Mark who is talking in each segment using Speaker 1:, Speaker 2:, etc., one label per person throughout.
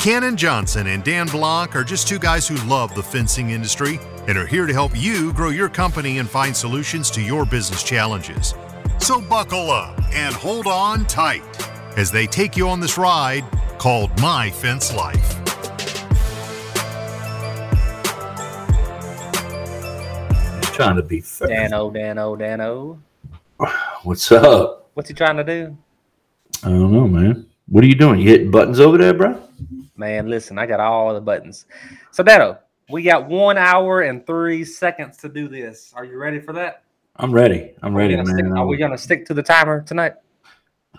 Speaker 1: Cannon Johnson and Dan Block are just two guys who love the fencing industry and are here to help you grow your company and find solutions to your business challenges. So buckle up and hold on tight as they take you on this ride called My Fence Life.
Speaker 2: trying to be fair.
Speaker 3: Dano, Dano, Dano.
Speaker 2: What's up?
Speaker 3: What's he trying to do?
Speaker 2: I don't know, man. What are you doing? You hitting buttons over there, bro?
Speaker 3: Man, listen, I got all the buttons. So, Dano, we got one hour and three seconds to do this. Are you ready for that?
Speaker 2: I'm ready. I'm ready,
Speaker 3: Are we gonna
Speaker 2: man.
Speaker 3: stick- are we going to stick to the timer tonight?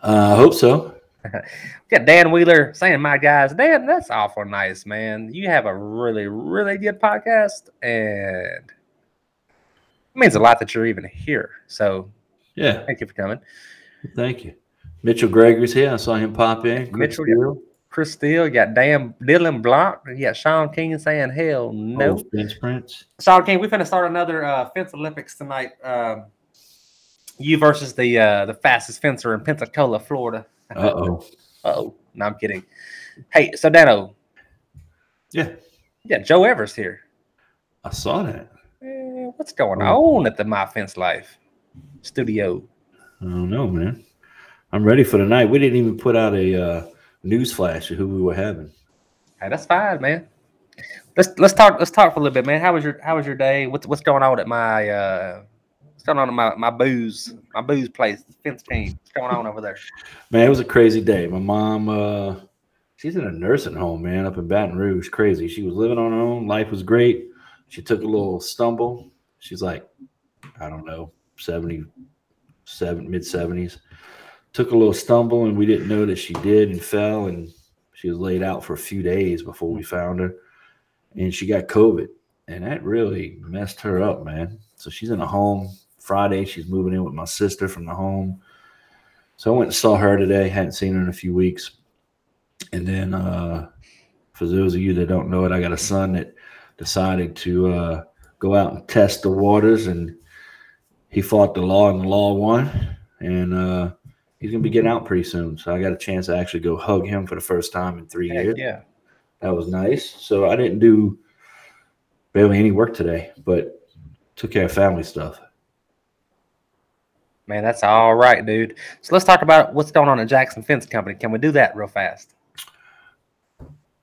Speaker 2: Uh, I hope so.
Speaker 3: We got Dan Wheeler saying, "My guys, Dan, that's awful nice, man. You have a really, really good podcast, and it means a lot that you're even here. So,
Speaker 2: Yeah.
Speaker 3: thank you for coming,
Speaker 2: Thank you. Mitchell Gregory's here. I saw him pop in.
Speaker 3: Mitchell. Chris Steele. You got Dan Dylan Block. You got Sean King saying, "Hell no."
Speaker 2: Oh, Vince Prince.
Speaker 3: Sean King, we're going to start another uh, fence Olympics tonight. Um, you versus the uh, the fastest fencer in Pensacola, Florida.
Speaker 2: Uh oh.
Speaker 3: oh, no, I'm kidding. Hey, so Dano,
Speaker 2: Yeah.
Speaker 3: yeah, Joe Evers here.
Speaker 2: I saw that.
Speaker 3: Eh, what's going
Speaker 2: Oh.
Speaker 3: on at the My Fence Life studio?
Speaker 2: I don't know, man. I'm ready for the night. We didn't even put out a uh, news flash of who we were having.
Speaker 3: Hey, that's fine, man. Let's let's talk let's talk for a little bit, man. How was your how was your day? What's what's going on at my uh what's going on at my, my booze my booze place, fence team? What's going on over there?
Speaker 2: Man, it was a crazy day. My mom, uh, she's in a nursing home, man, up in Baton Rouge. Crazy. She was living on her own. Life was great. She took a little stumble. She's like, I don't know, 77, mid 70s. Took a little stumble, and we didn't know that she did and fell. And she was laid out for a few days before we found her. And she got COVID. And that really messed her up, man. So she's in a home. Friday, she's moving in with my sister from the home. So I went and saw her today. Hadn't seen her in a few weeks. And then, uh, for those of you that don't know it, I got a son that decided to uh, go out and test the waters, and he fought the law, and the law won. And uh, he's gonna be getting out pretty soon. So I got a chance to actually go hug him for the first time in three
Speaker 3: Heck
Speaker 2: years.
Speaker 3: yeah.
Speaker 2: That was nice. So I didn't do barely any work today, but took care of family stuff.
Speaker 3: Man, that's all right, dude. So let's talk about what's going on at Jackson Fence Company. Can we do that real fast?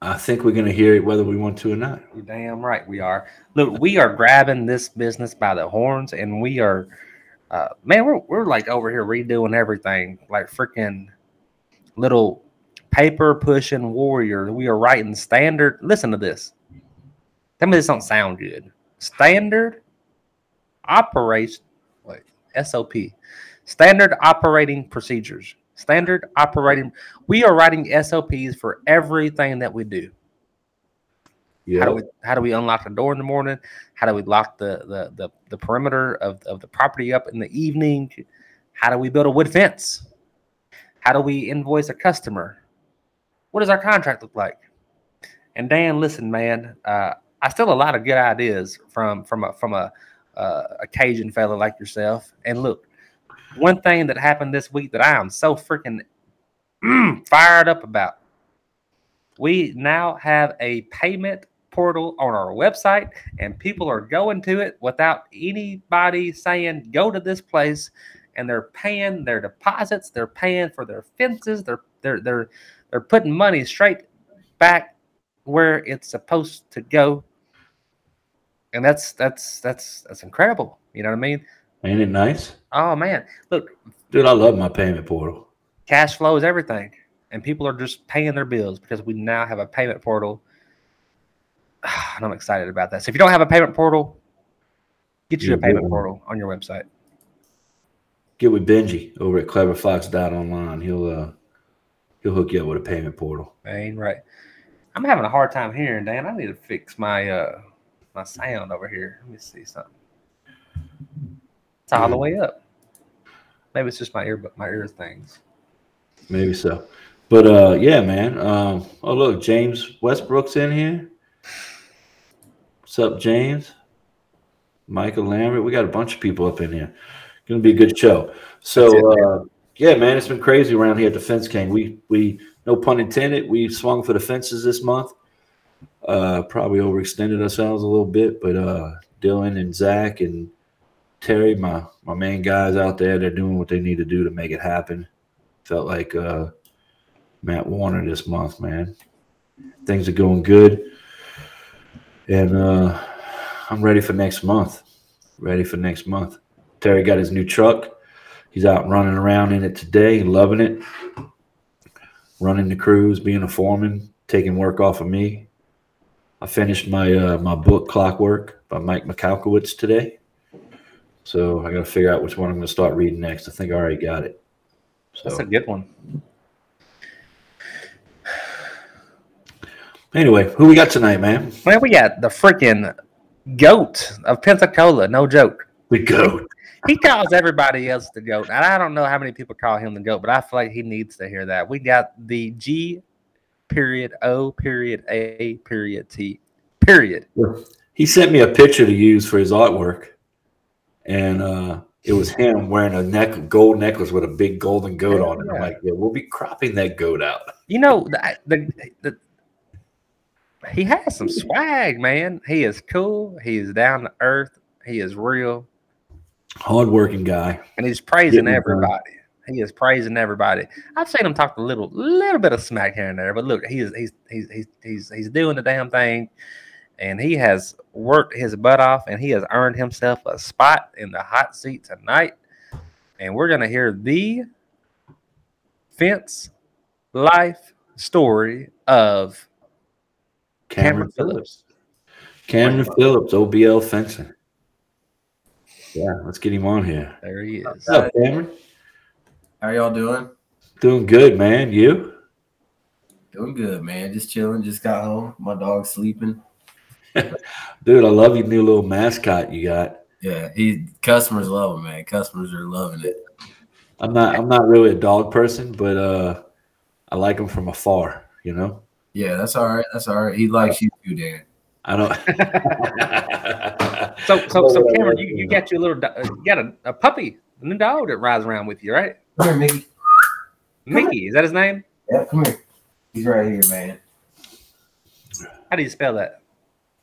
Speaker 2: I think we're gonna hear it whether we want to or not.
Speaker 3: You're damn right we are. Look, we are grabbing this business by the horns, and we are, uh, man, we're we're like over here redoing everything, like freaking little paper pushing warrior. We are writing standard. Listen to this. Tell me this don't sound good. Standard operation. Wait, SOP. Standard operating procedures. Standard operating. We are writing SOPs for everything that we do.
Speaker 2: Yeah.
Speaker 3: How do we how do we unlock the door in the morning? How do we lock the the the, the perimeter of, of the property up in the evening? How do we build a wood fence? How do we invoice a customer? What does our contract look like? And Dan, listen, man, uh, I steal a lot of good ideas from from a from a uh, a Cajun fella like yourself. And look, one thing that happened this week that I am so freaking fired up about. We now have a payment portal on our website, and people are going to it without anybody saying, go to this place. And they're paying their deposits, they're paying for their fences, they're they're they're they're putting money straight back where it's supposed to go. And that's that's that's that's incredible. You know what I mean?
Speaker 2: Ain't it nice?
Speaker 3: Oh man, look,
Speaker 2: Dude, I love my payment portal.
Speaker 3: cash flow is everything and people are just paying their bills because we now have a payment portal and i'm excited about that so if you don't have a payment portal get you
Speaker 2: Yeah,
Speaker 3: a payment portal on your website
Speaker 2: Get with Benji over at cleverfox.online. He'll uh he'll hook you up with a payment portal.
Speaker 3: ain't right i'm having a hard time hearing dan i need to fix my uh my sound over here let me see something it's all the way up maybe it's just my ear my ear things
Speaker 2: Maybe so. But uh yeah, man. Um oh look, James Westbrook's in here. What's up, James? Michael Lambert. We got a bunch of people up in here. Gonna be a good show. So uh yeah, man, it's been crazy around here at the Fence King. We we no pun intended. We swung for the fences this month. Uh, probably overextended ourselves a little bit, but uh, Dylan and Zach and Terry, my my main guys out there, they're doing what they need to do to make it happen. Felt like uh, Matt Warner this month, man. Things are going good, and uh, I'm ready for next month. Ready for next month. Terry got his new truck. He's out running around in it today, loving it. Running the crews, being a foreman, taking work off of me. I finished my uh, my book Clockwork by Mike Michalowicz today. So I got to figure out which one I'm going to start reading next. I think I already got it. So
Speaker 3: That's a good one.
Speaker 2: Anyway, who we got tonight, man?
Speaker 3: Man, we got the freaking goat of Pensacola. No joke.
Speaker 2: The goat.
Speaker 3: He calls everybody else the goat. And I don't know how many people call him the goat, but I feel like he needs to hear that. We got the G period O period A period T period.
Speaker 2: He sent me a picture to use for his artwork, and uh, it was him wearing a neck gold necklace with a big golden goat on it. I'm like, yeah, we'll be cropping that goat out.
Speaker 3: You know, the, the, the he has some swag, man. He is cool. He is down to earth. He is real.
Speaker 2: Hardworking guy.
Speaker 3: and he's praising
Speaker 2: Getting it done.
Speaker 3: everybody. He is praising everybody. I've seen him talk a little, little bit of smack here and there, but look, he is he's he's he's he's, he's doing the damn thing, and he has worked his butt off, and he has earned himself a spot in the hot seat tonight. And we're gonna hear the fence life story of
Speaker 2: Cameron,
Speaker 3: Cameron
Speaker 2: Phillips. Cameron Phillips, OBL fencing. Yeah, let's get him on here.
Speaker 3: there he is.
Speaker 2: What's up, Cameron?
Speaker 4: How y'all doing?
Speaker 2: Doing good, man. You?
Speaker 4: Doing good, man. Just chilling. Just got home. My dog's sleeping.
Speaker 2: Dude, I love your new little mascot you got.
Speaker 4: Yeah, he customers love him, man. Customers are loving it.
Speaker 2: I'm not I'm not really a dog person, but uh I like him from afar, you know?
Speaker 4: Yeah, that's all right. That's all right. He likes you too, Dan.
Speaker 2: I don't
Speaker 3: So so so Cameron, you, you got your little uh, you got a, a puppy, a new dog that rides around with you, right?
Speaker 4: Come here, Mickey.
Speaker 3: Mickey, is that his name?
Speaker 4: Yeah, come here. He's right here, man.
Speaker 3: How do you spell that?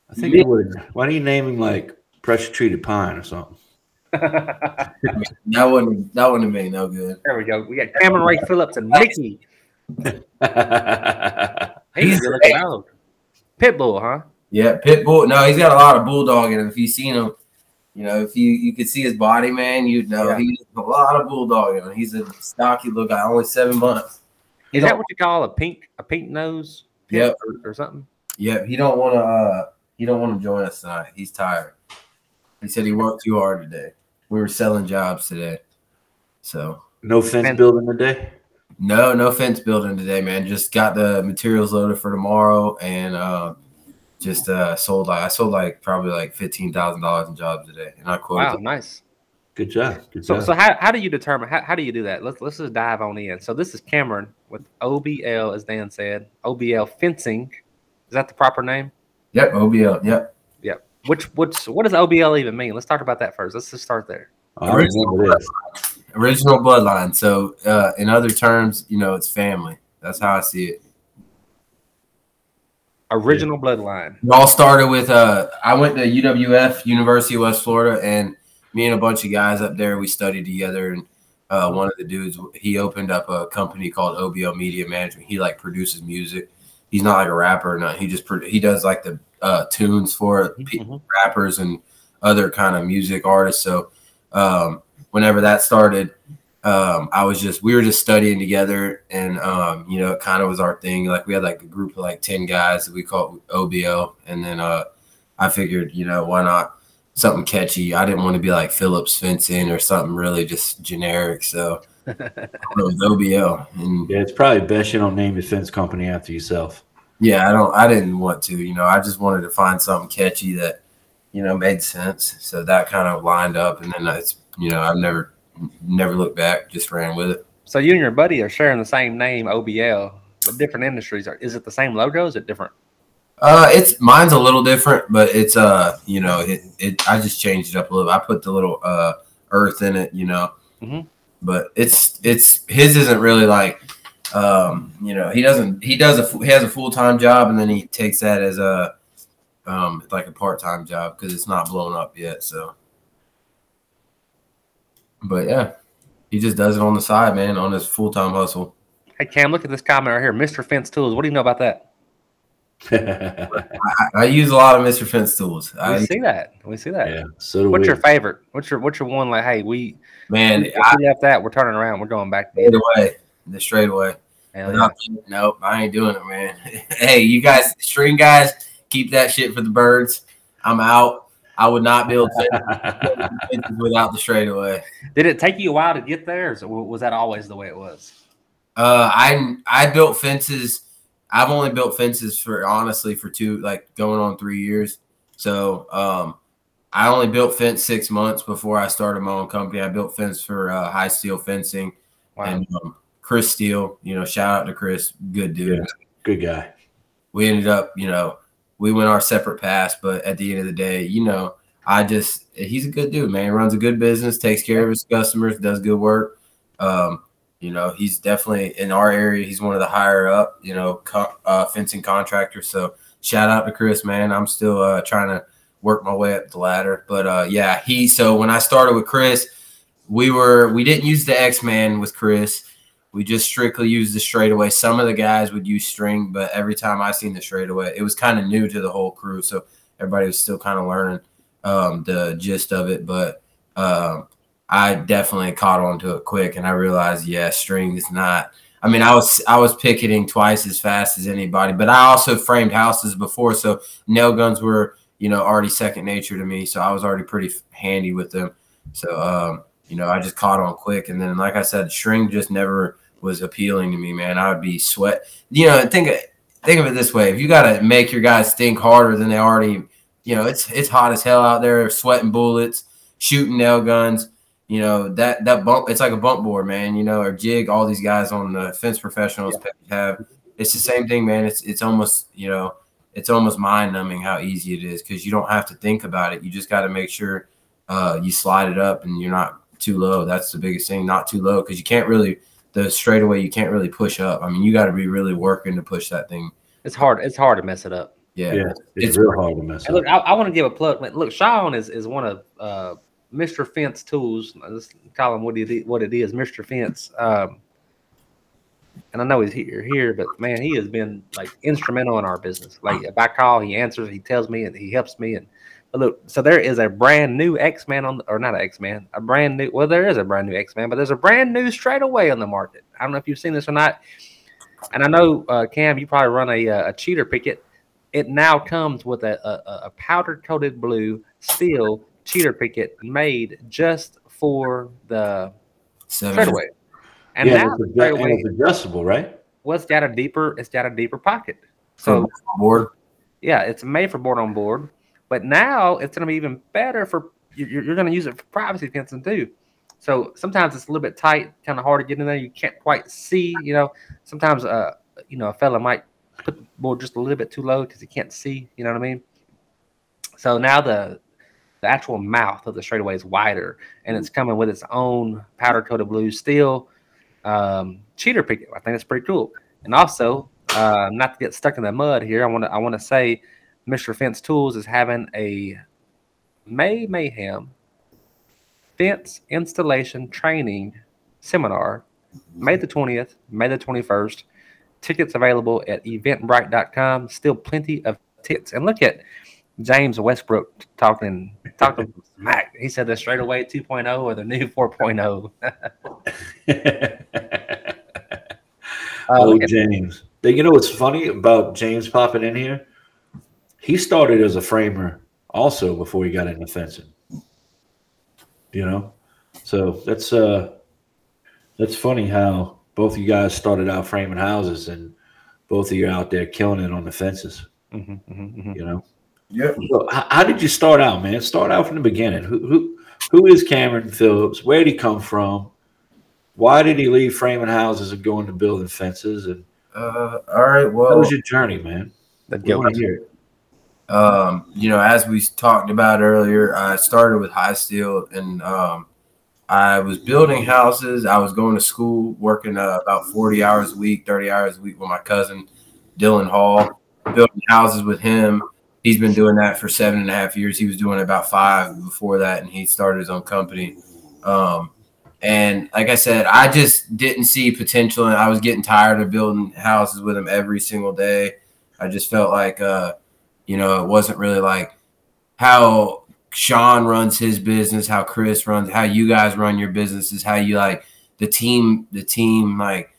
Speaker 2: I think it would why don't you name him like pressure treated pine or something?
Speaker 4: That wouldn't that wouldn't make no good.
Speaker 3: there we go. We got Cameron Ray Phillips and Mickey. He's a good looking. Pitbull, huh?
Speaker 4: Yeah, pit bull. No, he's got a lot of bulldog in him. If you seen him, you know, if you you could see his body, man, you'd know
Speaker 3: Yeah.
Speaker 4: he's a lot of bulldog in him. He's a stocky little guy, only seven months. He
Speaker 3: Is that what you call a pink a pink nose? pit
Speaker 4: Yep.
Speaker 3: Or, or something?
Speaker 4: Yeah, he don't want to. uh He don't want to join us tonight. He's tired. He said he worked too hard today. We were selling jobs today, so
Speaker 2: no fence building today?
Speaker 4: No, no fence building today, man. Just got the materials loaded for tomorrow, and uh just uh sold. Like, I sold like probably like fifteen thousand dollars in jobs today, and I quoted.
Speaker 3: Wow, nice.
Speaker 2: Good job. Good
Speaker 3: So
Speaker 2: job.
Speaker 3: so how, how do you determine how, how do you do that? Let's let's just dive on in. So this is Cameron with OBL, as Dan said, OBL fencing. Is that the proper name?
Speaker 4: Yep, OBL. Yep. Yep.
Speaker 3: Which which what does OBL even mean? Let's talk about that first. Let's just start there.
Speaker 2: I remember this.
Speaker 4: Original bloodline. So uh in other terms, you know, it's family. That's how I see it.
Speaker 3: Original bloodline.
Speaker 4: It all started with uh I went to UWF, University of West Florida, and me and a bunch of guys up there, we studied together and uh, one of the dudes he opened up a company called OBL Media Management. He like produces music. He's not like a rapper or nothing. He just he does like the uh, tunes for
Speaker 3: Mhm.
Speaker 4: rappers and other kind of music artists. So um, whenever that started, um, I was just we were just studying together, and um, you know, it kind of was our thing. Like we had like a group of like ten guys that we called OBL, and then uh, I figured, you know, why not something catchy? I didn't want to be like Phillips Fencing or something really just generic, so it was OBL, and
Speaker 2: Yeah, it's probably best you don't name your fence company after yourself.
Speaker 4: yeah, I don't, I didn't want to, you know, I just wanted to find something catchy that, you know, made sense. So that kind of lined up, and then it's, you know, I've never, never looked back, just ran with it.
Speaker 3: So you and your buddy are sharing the same name, OBL, but different industries. Are is it the same logo? Is it different?
Speaker 4: Uh, it's mine's a little different, but it's uh, you know, it, it I just changed it up a little. I put the little uh earth in it, you know.
Speaker 3: Mhm.
Speaker 4: But it's it's his isn't really like um, you know, he doesn't. He does a he has a full time job, and then he takes that as a um, like a part time job because it's not blown up yet. So, but yeah, he just does it on the side, man, on his full time hustle.
Speaker 3: Hey Cam, look at this comment right here, Mr. Fence Tools. What do you know about that?
Speaker 4: I, I use a lot of Mr. Fence tools.
Speaker 3: We
Speaker 4: I
Speaker 3: see that. We see that.
Speaker 2: yeah. So do
Speaker 3: What's
Speaker 2: we.
Speaker 3: your favorite? What's your what's your one like? Hey, we
Speaker 4: man,
Speaker 3: if
Speaker 4: I
Speaker 3: we left that, we're turning around. We're going back.
Speaker 4: straight away, the straight away.
Speaker 3: Yeah.
Speaker 4: Nope, nope, I ain't doing it, man. hey, you guys, string guys, keep that shit for the birds. I'm out. I would not be able to without the straightaway.
Speaker 3: Did it take you a while to get there, or was that always the way it was?
Speaker 4: Uh, I I built fences. I've only built fences for honestly for two, like going on three years. So um, I only built fence six months before I started my own company. I built fence for uh, High Steel Fencing
Speaker 3: Wow.
Speaker 4: and um, Chris Steele. You know, shout out to Chris, good dude.
Speaker 2: Yeah. Good guy.
Speaker 4: we ended up, you know, we went our separate paths, but at the end of the day, you know, I just he's a good dude, man. He runs a good business, takes care of his customers, does good work. Um, you know, he's definitely in our area. He's one of the higher up, you know, co- uh, fencing contractors. So shout out to Chris, man. I'm still uh, trying to work my way up the ladder, but uh, yeah, he. So when I started with Chris, we were we didn't use the X Man with Chris. We just strictly used the straightaway. Some of the guys would use string, but every time I seen the straightaway, it was kind of new to the whole crew. So everybody was still kind of learning um, the gist of it. But um, I definitely caught on to it quick, and I realized, yeah, string is not. I mean, I was I was picketing twice as fast as anybody, but I also framed houses before, so nail guns were you know already second nature to me. So I was already pretty handy with them. So um, you know, I just caught on quick, and then like I said, string just never was appealing to me, man. I would be sweat. You know, think of, think of it this way: if you got to make your guys think harder than they already, you know, it's it's hot as hell out there, sweating bullets, shooting nail guns. You know that that bump. It's like a bump board, man. You know, or jig. All these guys on the fence professionals have. It's the same thing, man. It's it's almost you know, it's almost mind numbing how easy it is because you don't have to think about it. You just got to make sure uh, you slide it up and you're not too low. That's the biggest thing, not too low because you can't really the straightaway. You can't really push up. I mean, you got to be really working to push that thing.
Speaker 3: It's hard. It's hard to mess it up.
Speaker 4: Yeah,
Speaker 2: Yeah. It's,
Speaker 4: It's
Speaker 2: real hard to mess
Speaker 3: And
Speaker 2: up.
Speaker 3: look, I, I want to give a plug. Look, Sean is, is one of uh, Mr. Fence Tools. Let's call him what it, what it is, Mr. Fence. Um, and I know he's here, here, but man, he has been like instrumental in our business. Like if I call, he answers, he tells me, and he helps me. And but look, so there is a brand new X Man on, the, or not X Man, a brand new. Well, there is a brand new X Man, but there's a brand new straightaway on the market. I don't know if you've seen this or not. And I know uh, Cam, you probably run a, uh, a cheater picket it now comes with a, a, a powder coated blue steel cheater picket made just for the
Speaker 4: seven.
Speaker 3: straightaway. And
Speaker 2: yeah,
Speaker 3: now
Speaker 2: it's,
Speaker 3: the
Speaker 2: and
Speaker 3: straightaway,
Speaker 2: it's adjustable, right?
Speaker 3: well, it's got a deeper, it's got a deeper pocket.
Speaker 4: So
Speaker 3: So
Speaker 4: board.
Speaker 3: yeah, it's made for board on board, but now it's going to be even better for you- you're, you're going to use it for privacy fencing too. So sometimes it's a little bit tight, kind of hard to get in there. You can't quite see, you know. Sometimes, uh, you know, a fella might put the board just a little bit too low because he can't see. You know what I mean? So now the the actual mouth of the straightaway is wider, and it's coming with its own powder coated blue steel um, cheater picket. I think that's pretty cool. And also, uh, not to get stuck in the mud here, I want to I want to say, Mr. Fence Tools is having a May Mayhem fence installation training seminar, May the twentieth, May the twenty first. Tickets available at eventbrite.com. Still plenty of tickets. And look at James Westbrook talking talking smack. He said the straightaway 2.0 or the new oh. 4.0. Uh,
Speaker 2: oh,
Speaker 3: look at-
Speaker 2: James. You know what's funny about James popping in here? He started as a framer also before he got into fencing. You know, so that's uh, that's funny how both of you guys started out framing houses and both of you are out there killing it on the fences.
Speaker 3: Mhm, mhm, mhm.
Speaker 2: You know,
Speaker 4: Yep.
Speaker 2: so how, how did you start out, man? Start out from the beginning. Who who who is Cameron Phillips? Where did he come from? Why did he leave framing houses and go into building fences? And
Speaker 4: Uh, all right.
Speaker 2: what was your journey, man?
Speaker 3: Let's
Speaker 2: We want to hear it.
Speaker 4: Um, you know, as we talked about earlier, I started with high steel and um, I was building houses. I was going to school, working uh, about 40 hours a week, 30 hours a week with my cousin, Dylan Hall, building houses with him. He's been doing that for seven and a half years. He was doing about five before that, and he started his own company. Um, and like I said, I just didn't see potential, and I was getting tired of building houses with him every single day. I just felt like, uh, you know, it wasn't really like how Sean runs his business, how Chris runs, how you guys run your businesses, how you like the team, the team, like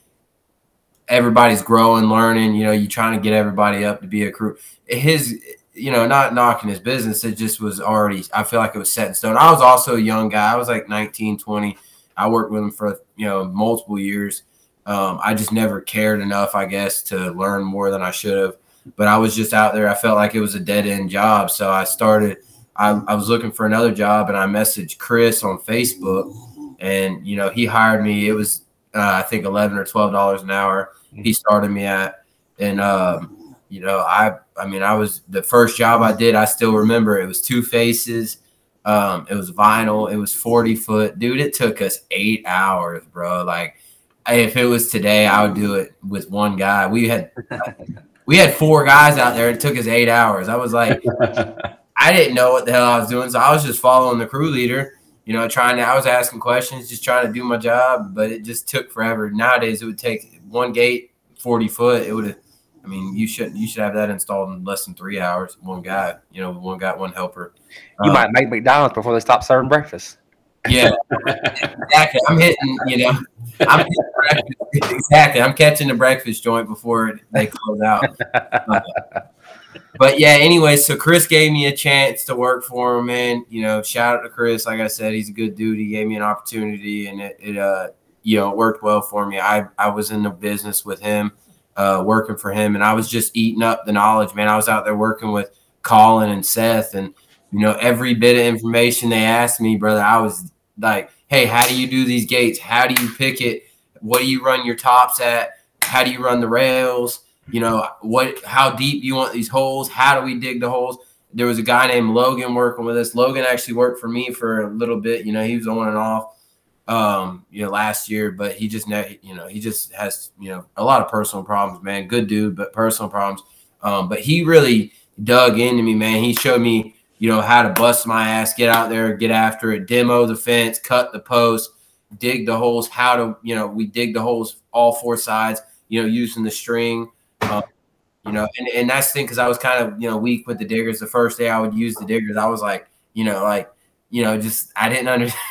Speaker 4: everybody's growing, learning, you know, you trying to get everybody up to be a crew. His, you know, not knocking his business, it just was already, I feel like it was set in stone. I was also a young guy. I was like 19, 20. I worked with him for, you know, multiple years. Um, I just never cared enough, I guess, to learn more than I should have. But I was just out there. I felt like it was a dead end job. So I started, I, I was looking for another job and I messaged Chris on Facebook and, you know, he hired me. It was, uh, I think 11 or $12 an hour. He started me at, and, um, you know, I, I mean, I was the first job I did. I still remember it was two faces. Um, it was vinyl. It was 40 foot. Dude, it took us eight hours, bro. Like, if it was today, I would do it with one guy. We had we had four guys out there. It took us eight hours. I was like, I didn't know what the hell I was doing, so I was just following the crew leader. You know, trying to. I was asking questions, just trying to do my job, but it just took forever. Nowadays, it would take one gate, 40 foot. It would have. I mean, you should you should have that installed in less than three hours. One guy, you know, one guy, one helper.
Speaker 3: You
Speaker 4: Uh,
Speaker 3: might make McDonald's before they stop serving breakfast.
Speaker 4: Yeah, exactly. I'm hitting, you know, I'm exactly. I'm catching the breakfast joint before they close out. But yeah, anyway, so Chris gave me a chance to work for him, man. You know, shout out to Chris. Like I said, he's a good dude. He gave me an opportunity, and it, it uh, you know, it worked well for me. I I was in the business with him, uh, working for him, and I was just eating up the knowledge, man. I was out there working with Colin and Seth, and you know, every bit of information they asked me, brother, I was like, hey, how do you do these gates? How do you pick it? What do you run your tops at? How do you run the rails? You know, what how deep you want these holes? How do we dig the holes? There was a guy named Logan working with us. Logan actually worked for me for a little bit. You know, he was on and off um, you know, last year, but he just ne- you know, he just has, you know, a lot of personal problems, man. Good dude, but personal problems. Um, but he really dug into me, man. He showed me you know, how to bust my ass, get out there, get after it, demo the fence, cut the post, dig the holes, how to, you know, we dig the holes all four sides, you know, using the string. Um, you know, and, and that's the thing because I was kind of, you know, weak with the diggers. The first day I would use the diggers, I was like, you know, like, you know, just I didn't understand.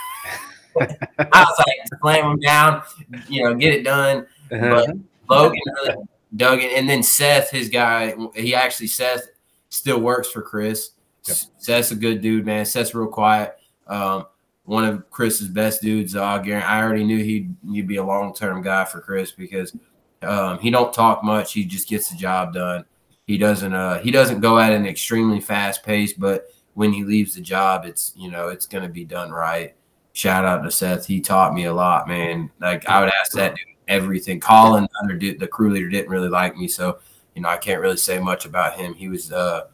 Speaker 4: I was like, slam them down, you know, get it done. But Logan really dug it. And then Seth, his guy, he actually, Seth still works for Chris.
Speaker 2: Yep.
Speaker 4: Seth's a good dude, man. Seth's real quiet. Um, one of Chris's best dudes. Uh, I guarantee. I already knew he'd, he'd be a long term guy for Chris because um, he don't talk much. He just gets the job done. He doesn't. Uh, he doesn't go at an extremely fast pace, but when he leaves the job, it's you know it's to be done right. Shout out to Seth. He taught me a lot, man. Like I would ask that dude everything. Colin, the dude, the crew leader, didn't really like me, so you know I can't really say much about him. He was. Uh,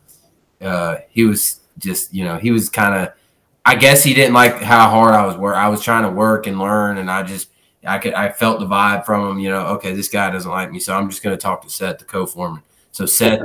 Speaker 4: uh, he was just, you know, he was kind of, I guess he didn't like how hard I was work. I was trying to work and learn, and I just, I could, I felt the vibe from him. You know, okay, this guy doesn't like me, so I'm just going to talk to Seth, the co-foreman. So Seth,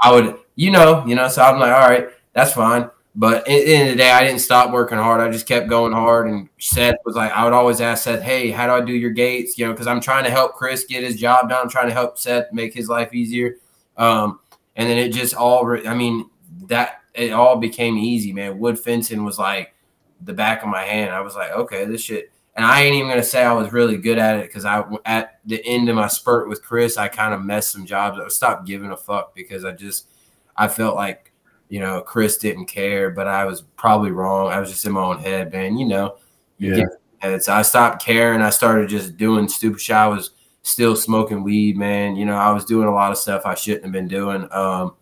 Speaker 4: I would, you know, you know, so I'm like, all right, that's fine. But at the end of the day, I didn't stop working hard. I just kept going hard. And Seth was like, I would always ask Seth, hey, how do I do your gates? You know, because I'm trying to help Chris get his job done. I'm trying to help Seth make his life easier. Um, and then it just all, I mean, that it all became easy, man. Wood fencing was like the back of my hand. I was like, okay, this shit. And I ain't even gonna say I was really good at it because I at the end of my spurt with Chris, I kind of messed some jobs. I stopped giving a fuck because I just I felt like you know Chris didn't care, but I was probably wrong. I was just in my own head, man. You know, you
Speaker 2: Yeah.
Speaker 4: head. So I stopped caring. I started just doing stupid shit. I was still smoking weed, man. You know, I was doing a lot of stuff I shouldn't have been doing. Um,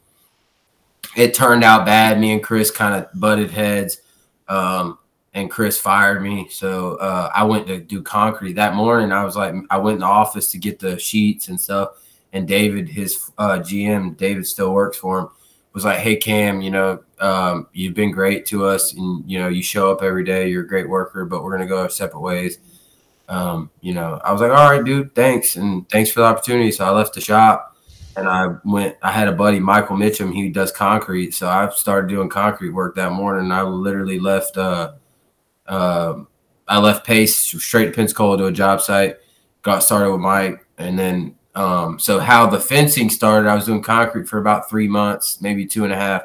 Speaker 4: it turned out bad. Me and Chris kind of butted heads, um, and Chris fired me. So uh, I went to do concrete that morning. I was like, I went in the office to get the sheets and stuff. And David, his uh, GM, David still works for him, was like, "Hey Cam, you know, um, you've been great to us, and you know, you show up every day. You're a great worker, but we're gonna go our separate ways." Um, you know, I was like, "All right, dude, thanks, and thanks for the opportunity." So I left the shop, and I went. I had a buddy, Michael Mitchum, he does concrete, so I started doing concrete work that morning. I literally left. Uh, uh, I left Pace straight to Pensacola to a job site. Got started with Mike, and then um, so how the fencing started, I was doing concrete for about three months, maybe two and a half.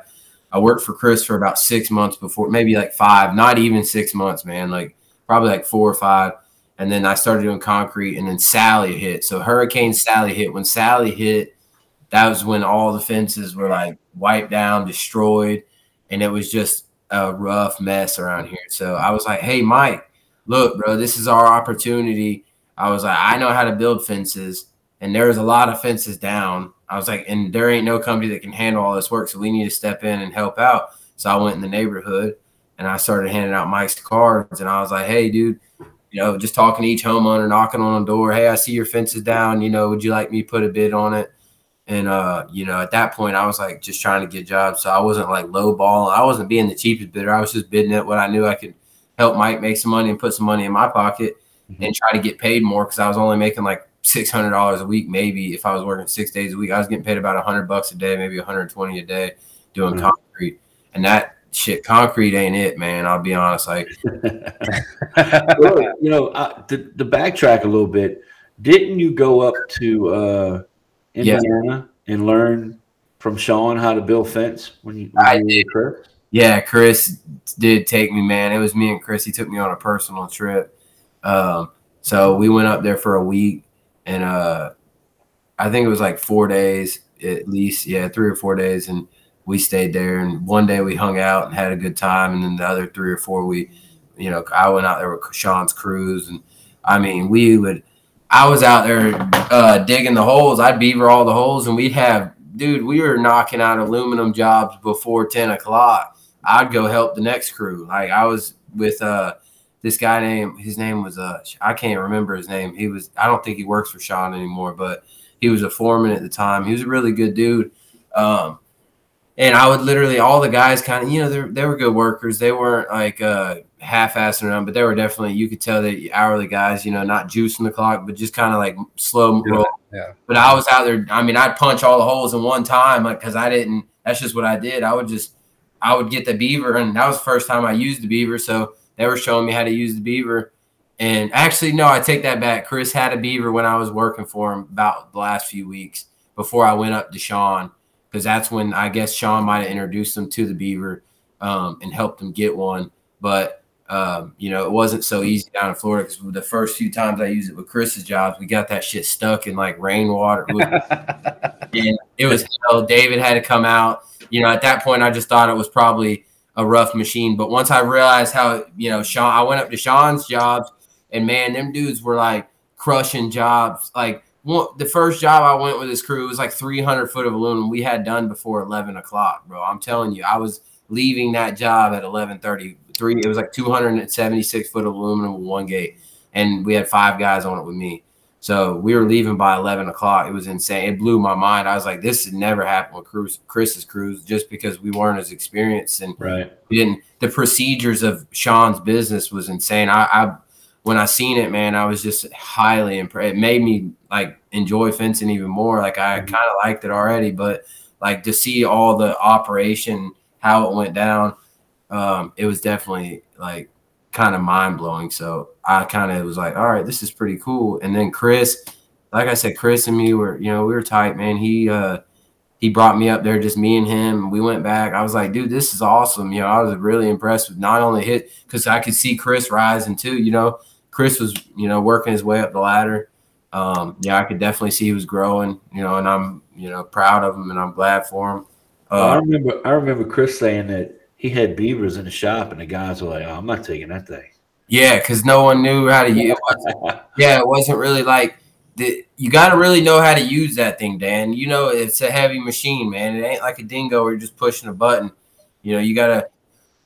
Speaker 4: I worked for Chris for about six months before, maybe like five, not even six months, man, like probably like four or five. And then I started doing concrete, and then Sally hit. So Hurricane Sally hit. When Sally hit, that was when all the fences were like wiped down, destroyed, and it was just a rough mess around here. So I was like, "Hey, Mike, look, bro, this is our opportunity." I was like, "I know how to build fences." and there was a lot of fences down. I was like, and there ain't no company that can handle all this work, so we need to step in and help out. So I went in the neighborhood and I started handing out Mike's cards, and I was like, hey, dude, you know, just talking to each homeowner, knocking on the door. Hey, I see your fence is down. You know, would you like me to put a bid on it? And uh, you know, at that point, I was like just trying to get jobs, so I wasn't like low ball. I wasn't being the cheapest bidder. I was just bidding at what I knew I could help Mike make some money and put some money in my pocket mm-hmm. and try to get paid more because I was only making like six hundred dollars a week, maybe if I was working six days a week. I was getting paid about a hundred bucks a day, maybe 120 a day doing mm-hmm. concrete. And that shit, concrete ain't it, man. I'll be honest. Like,
Speaker 2: well, you know, uh, to, to, backtrack a little bit, didn't you go up to uh, Indiana yeah. and learn from Sean how to build fence when you? When
Speaker 4: I you did. Chris? Yeah, Chris did take me, man. It was me and Chris. He took me on a personal trip. Um, so we went up there for a week and uh, I think it was like four days at least, yeah, three or four days, and we stayed there. And one day we hung out and had a good time, and then the other three or four we, you know, I went out there with Sean's crews, and I mean, we would. I was out there uh, digging the holes. I'd beaver all the holes, and we'd have, dude, we were knocking out aluminum jobs before ten o'clock. I'd go help the next crew. Like I was with uh this guy named his name was uh I can't remember his name. He was I don't think he works for Sean anymore, but he was a foreman at the time. He was a really good dude. Um, and I would literally all the guys kind of you know they they were good workers. They weren't like uh half-assing around, but there were definitely you could tell that hourly guys, you know, not juicing the clock, but just kind of like slow roll. Yeah. But I was out there. I mean, I'd punch all the holes in one time, like because I didn't. That's just what I did. I would just I would get the beaver, and that was the first time I used the beaver, so they were showing me how to use the beaver. And actually, no, I take that back. Chris had a beaver when I was working for him about the last few weeks before I went up to Sean, because that's when I guess Sean might have introduced him to the beaver um, and helped him get one. But um, you know, it wasn't so easy down in Florida because the first few times I used it with Chris's jobs, we got that shit stuck in like rainwater. and it was hell. David had to come out. You know, at that point, I just thought it was probably a rough machine. But once I realized how, you know, Sean, I went up to Sean's jobs and man, them dudes were like crushing jobs. Like one, the first job I went with his crew was like 300 foot of aluminum we had done before 11 o'clock, bro. I'm telling you, I was leaving that job at 11:33. It was like 276 foot of aluminum with one gate, and we had five guys on it with me. So we were leaving by 11 o'clock. It was insane. It blew my mind. I was like, this had never happened with Chris's crews just because we weren't as experienced and
Speaker 2: right.
Speaker 4: we didn't. The procedures of Sean's business was insane. I, I when I seen it, man, I was just highly impressed. It made me like enjoy fencing even more. Like I mm-hmm. kind of liked it already, but like to see all the operation, how it went down, um, it was definitely like kind of mind blowing. So I kind of was like, all right, this is pretty cool. And then Chris, like I said, Chris and me were, you know, we were tight, man. He uh he brought me up there, just me and him. We went back. I was like, dude, this is awesome. You know, I was really impressed with not only hit because I could see Chris rising too. You know, Chris was, you know, working his way up the ladder. Um, yeah, I could definitely see he was growing. You know, and I'm, you know, proud of him and I'm glad for him.
Speaker 2: Uh, I remember, I remember Chris saying that he had beavers in the shop, and the guys were like, "Oh, I'm not taking that thing."
Speaker 4: Yeah, because no one knew how to use. it. yeah, it wasn't really like the, you got to really know how to use that thing, Dan. You know, it's a heavy machine, man. It ain't like a dingo where you're just pushing a button. You know, you gotta.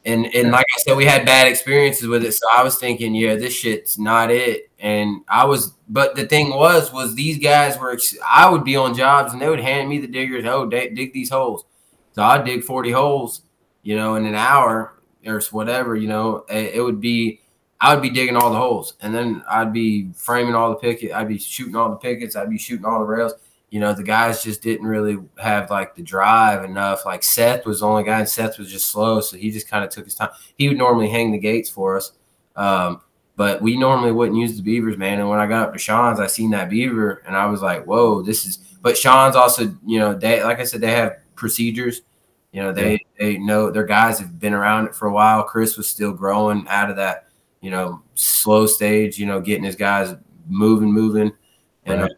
Speaker 4: And and like I said, we had bad experiences with it, so I was thinking, yeah, this shit's not it. And I was, but the thing was, was these guys were. I would be on jobs and they would hand me the diggers. Oh, dig these holes. So I'd dig 40 holes, you know, in an hour or whatever, you know, it, it would be, I would be digging all the holes and then I'd be framing all the picket. I'd be shooting all the pickets. I'd be shooting all the rails. You know, the guys just didn't really have like the drive enough. Like Seth was the only guy and Seth was just slow. So he just kind of took his time. He would normally hang the gates for us. Um, but we normally wouldn't use the beavers, man. And when I got up to Sean's, I seen that beaver and I was like, whoa, this is, but Sean's also, you know, they, like I said, they have procedures. You know, they, they know their guys have been around it for a while. Chris was still growing out of that you know, slow stage, you know, getting his guys moving, moving. And right. uh,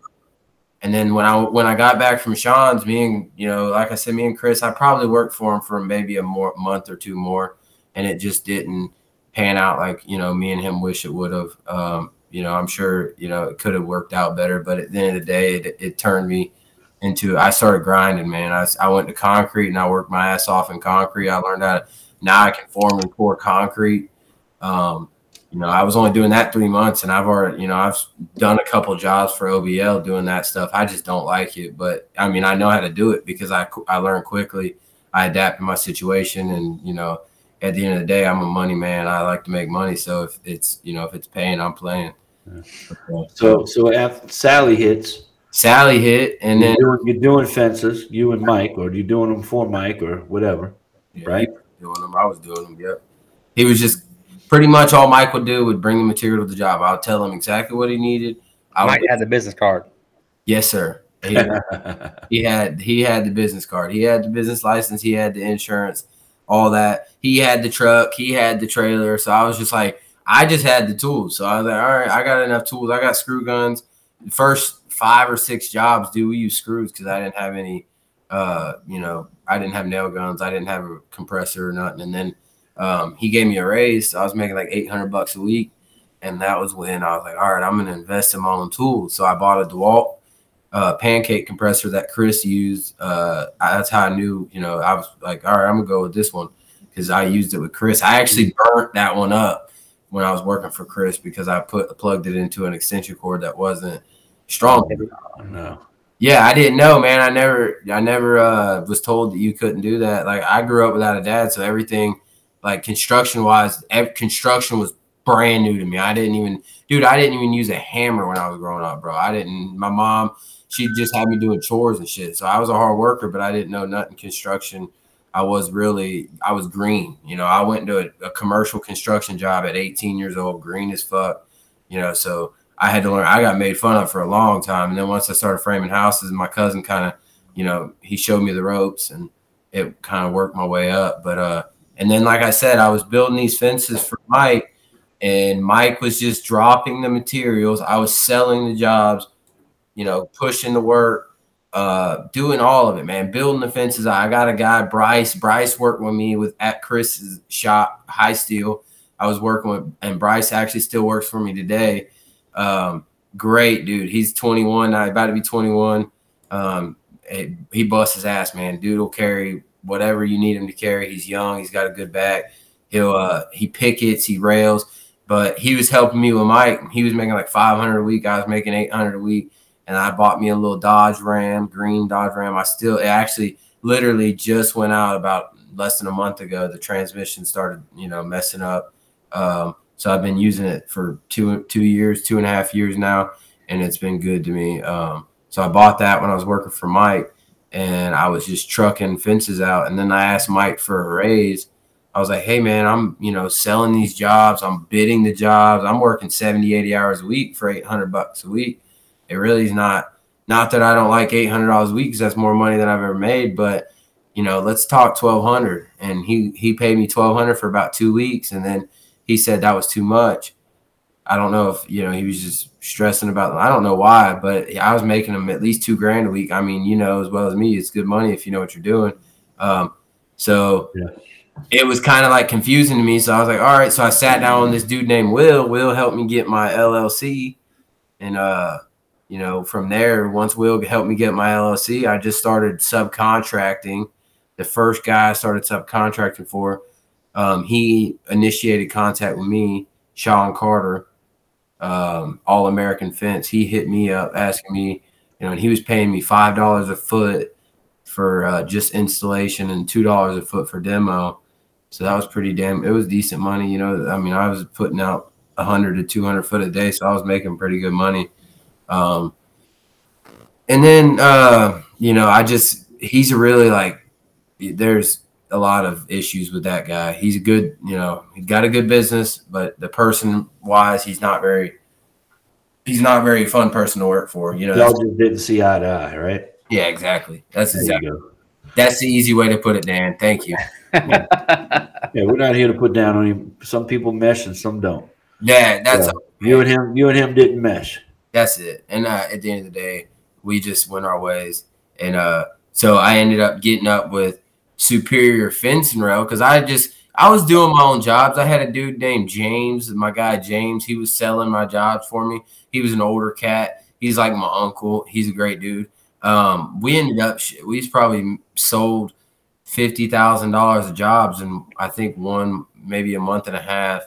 Speaker 4: and then when I when I got back from Sean's, me and you know, like I said, me and Chris, I probably worked for him for maybe a more month or two more, and it just didn't pan out like you know me and him wish it would have. Um, you know, I'm sure you know it could have worked out better, but at the end of the day, it, it turned me into. I started grinding, man. I I went to concrete and I worked my ass off in concrete. I learned how to now I can form and pour concrete. Um, you know, I was only doing that three months, and I've already, you know, I've done a couple jobs for OBL doing that stuff. I just don't like it, but I mean, I know how to do it because I I learned quickly. I adapt to my situation, and you know, at the end of the day, I'm a money man. I like to make money, so if it's you know if it's paying, I'm playing.
Speaker 2: So so after Sally hits,
Speaker 4: Sally hit, and then
Speaker 2: you're doing, you're doing fences, you and Mike, or you doing them for Mike or whatever, yeah, right?
Speaker 4: Doing them, I was doing them. Yep. He was just pretty much all Mike would do would bring the material to the job. I'll tell him exactly what he needed.
Speaker 3: I Mike had the business card.
Speaker 4: Yes, sir. He, he, had he had the business card. He had the business license. He had the insurance, all that. He had the truck. He had the trailer. So I was just like, I just had the tools. So I was like, all right, I got enough tools. I got screw guns. First five or six jobs, do we use screws because I didn't have any. Uh, you know, I didn't have nail guns. I didn't have a compressor or nothing. And then um, he gave me a raise. So I was making like 800 bucks a week. And that was when I was like, all right, I'm going to invest in my own tools. So I bought a DeWalt uh, pancake compressor that Chris used. Uh, that's how I knew, you know, I was like, all right, I'm going to go with this one because I used it with Chris. I actually burnt that one up when I was working for Chris because I put plugged it into an extension cord that wasn't strong.
Speaker 2: Oh, no.
Speaker 4: Yeah, I didn't know, man. I never, I never uh, was told that you couldn't do that. Like I grew up without a dad, so everything like construction wise, construction was brand new to me. I didn't even, dude, I didn't even use a hammer when I was growing up, bro. I didn't. My mom, she just had me doing chores and shit. So I was a hard worker, but I didn't know nothing construction. I was really, I was green. You know, I went to a, a commercial construction job at 18 years old, green as fuck. You know, so I had to learn. I got made fun of for a long time, and then once I started framing houses, my cousin kind of, you know, he showed me the ropes, and it kind of worked my way up. But uh, and then, like I said, I was building these fences for Mike, and Mike was just dropping the materials. I was selling the jobs, you know, pushing the work, uh, doing all of it, man. Building the fences. I got a guy, Bryce. Bryce worked with me with at Chris's shop, High Steel. I was working with, and Bryce actually still works for me today. Um, great dude. He's 21 now, about to be 21. Um, he busts his ass, man. Dude will carry whatever you need him to carry. He's young. He's got a good back. He'll uh, he pickets, he rails. But he was helping me with Mike. He was making like 500 a week. I was making 800 a week, and I bought me a little Dodge Ram, green Dodge Ram. I still it actually literally just went out about less than a month ago. The transmission started, you know, messing up. Um, so I've been using it for two two years, two and a half years now, and it's been good to me. Um, so I bought that when I was working for Mike, and I was just trucking fences out. And then I asked Mike for a raise. I was like, hey, man, I'm, you know, selling these jobs. I'm bidding the jobs. I'm working 70, 80 hours a week for 800 bucks a week. It really is not, not that I don't like $800 a week because that's more money than I've ever made, but, you know, let's talk 1200 And he, he paid me 1200 for about two weeks. And then he said that was too much. I don't know if you know he was just stressing about. I don't know why, but I was making him at least two grand a week. I mean, you know as well as me, it's good money if you know what you're doing. Um, so yeah. it was kind of like confusing to me. So I was like, all right. So I sat down with this dude named Will. Will helped me get my LLC, and uh, you know from there, once Will helped me get my LLC, I just started subcontracting. The first guy I started subcontracting for, um, he initiated contact with me, Sean Carter um, All American Fence. He hit me up asking me, you know, and he was paying me five dollars a foot for uh, just installation and two dollars a foot for demo. So that was pretty damn. It was decent money, you know. I mean, I was putting out hundred to two hundred foot a day, so I was making pretty good money. Um, and then uh, you know, I just he's really like there's a lot of issues with that guy. He's a good, you know, he's got a good business, but the person wise, he's not very he's not very fun person to work for. You know,
Speaker 2: Y'all just didn't see eye to eye, right?
Speaker 4: yeah, exactly. That's
Speaker 2: There
Speaker 4: exactly that's the easy way to put it, Dan. Thank you.
Speaker 2: Yeah, we're not here to put down on him. Some people mesh and some don't.
Speaker 4: Yeah, that's
Speaker 2: Yeah. You and him, you and him didn't mesh.
Speaker 4: that's it. And uh, at the end of the day, we just went our ways. And uh, so I ended up getting up with Superior Fence and Rail because I just I was doing my own jobs. I had a dude named James, my guy James. He was selling my jobs for me. He was an older cat. He's like my uncle. He's a great dude. Um, we ended up we've probably sold fifty thousand dollars of jobs in I think one maybe a month and a half,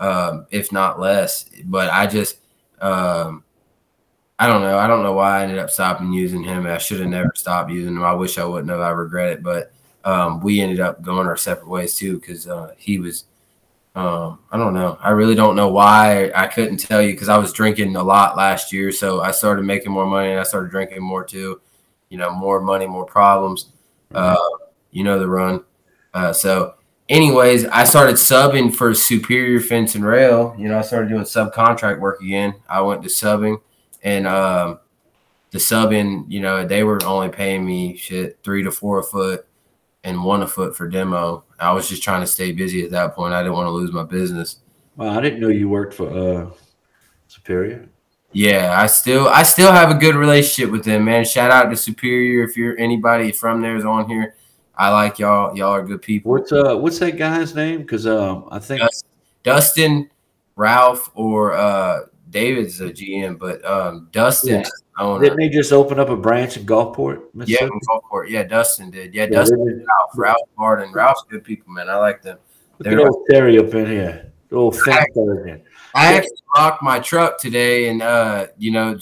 Speaker 4: um, if not less. But I just um, I don't know. I don't know why I ended up stopping using him. I should have never stopped using him. I wish I wouldn't have. I regret it. But um, we ended up going our separate ways too because uh, he was. Um, I don't know. I really don't know why. I couldn't tell you because I was drinking a lot last year. So I started making more money and I started drinking more too. You know, more money, more problems. Uh, you know the run. Uh, so, anyways, I started subbing for Superior Fence and Rail. You know, I started doing subcontract work again. I went to subbing and um, the subbing, you know, they were only paying me shit three to four a foot and one a foot for demo. I was just trying to stay busy at that point. I didn't want to lose my business.
Speaker 2: Well, I didn't know you worked for uh Superior.
Speaker 4: Yeah, I still I still have a good relationship with them, man. Shout out to Superior if you're anybody from there is on here. I like y'all. Y'all are good people.
Speaker 2: What's uh what's that guy's name? Because um I think
Speaker 4: Dust- Dustin, Ralph, or uh David's a GM, but um Dustin
Speaker 2: Yeah. didn't they just open up a branch in Gulfport,
Speaker 4: Yeah, in Gulfport. Yeah, Dustin did. Yeah,
Speaker 2: Yeah,
Speaker 4: Dustin,
Speaker 2: did.
Speaker 4: Ralph, Ralph Barton. Ralph's good people, man. I like them.
Speaker 2: Look at old Terry up in here. Old fence surgeon.
Speaker 4: I actually locked my truck today, and uh, you know,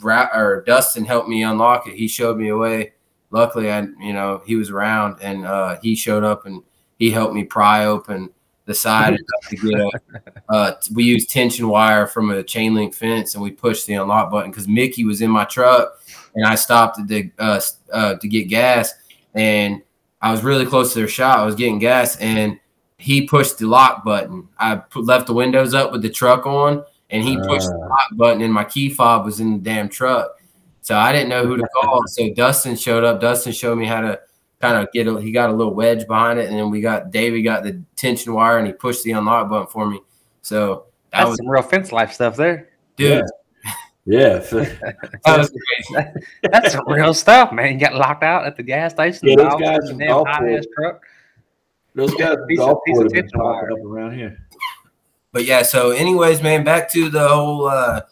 Speaker 4: Ra- or Dustin helped me unlock it. He showed me a way. Luckily, I you know he was around, and uh, he showed up and he helped me pry open the side to get a. Uh, we used tension wire from a chain link fence, and we pushed the unlock button because Mickey was in my truck, and I stopped the uh, uh, to get gas, and I was really close to their shop. I was getting gas, and he pushed the lock button. I put, left the windows up with the truck on, and he pushed the
Speaker 2: Ah.
Speaker 4: lock button, and my key fob was in the damn truck. So I didn't know who to call. So Dustin showed up. Dustin showed me how to kind of get a. He got a little wedge behind it, and then we got Davey got the tension wire, and he pushed the unlock button for me. So that
Speaker 3: That's
Speaker 4: was,
Speaker 3: some real fence life stuff there.
Speaker 4: dude.
Speaker 2: Yeah.
Speaker 4: That was crazy.
Speaker 3: That's real stuff, man. You got locked out at the gas station.
Speaker 2: Yeah, those guys
Speaker 3: pushing
Speaker 2: in
Speaker 3: damn
Speaker 2: Gulfport-
Speaker 3: hot-ass truck.
Speaker 2: Those guys in
Speaker 3: Piece of- piece of
Speaker 2: have
Speaker 3: wire.
Speaker 2: up around here.
Speaker 4: But yeah, so anyways, man, back to the whole uh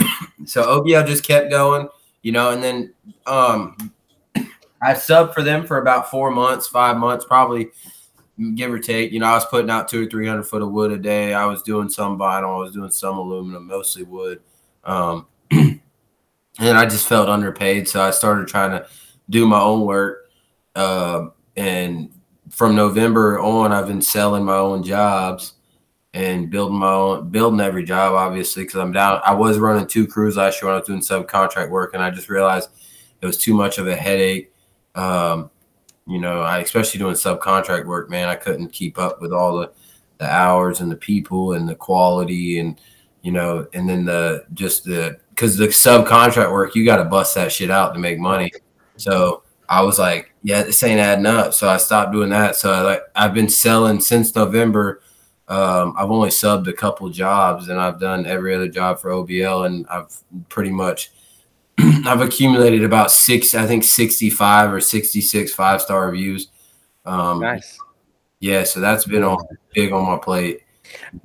Speaker 4: so OBL just kept going, you know, and then um I subbed for them for about four months, five months, probably give or take. You know, I was putting out two or three hundred foot of wood a day. I was doing some vinyl, I was doing some aluminum, mostly wood. Um and I just felt underpaid, so I started trying to do my own work. Um and from November on, I've been selling my own jobs and building my own, building every job, obviously, because I'm down. I was running two crews last year when I was doing subcontract work, and I just realized it was too much of a headache. Um, you know, I especially doing subcontract work, man, I couldn't keep up with all the the hours and the people and the quality and you know, and then the just the because the subcontract work, you got to bust that shit out to make money. So I was like, yeah, this ain't adding up. So I stopped doing that. So I, like I've been selling since November. Um, I've only subbed a couple jobs, and I've done every other job for OBL, and I've pretty much I've accumulated about six, I think sixty-five or sixty-six five-star reviews. Um,
Speaker 3: Nice.
Speaker 4: Yeah, so that's been on big on my plate.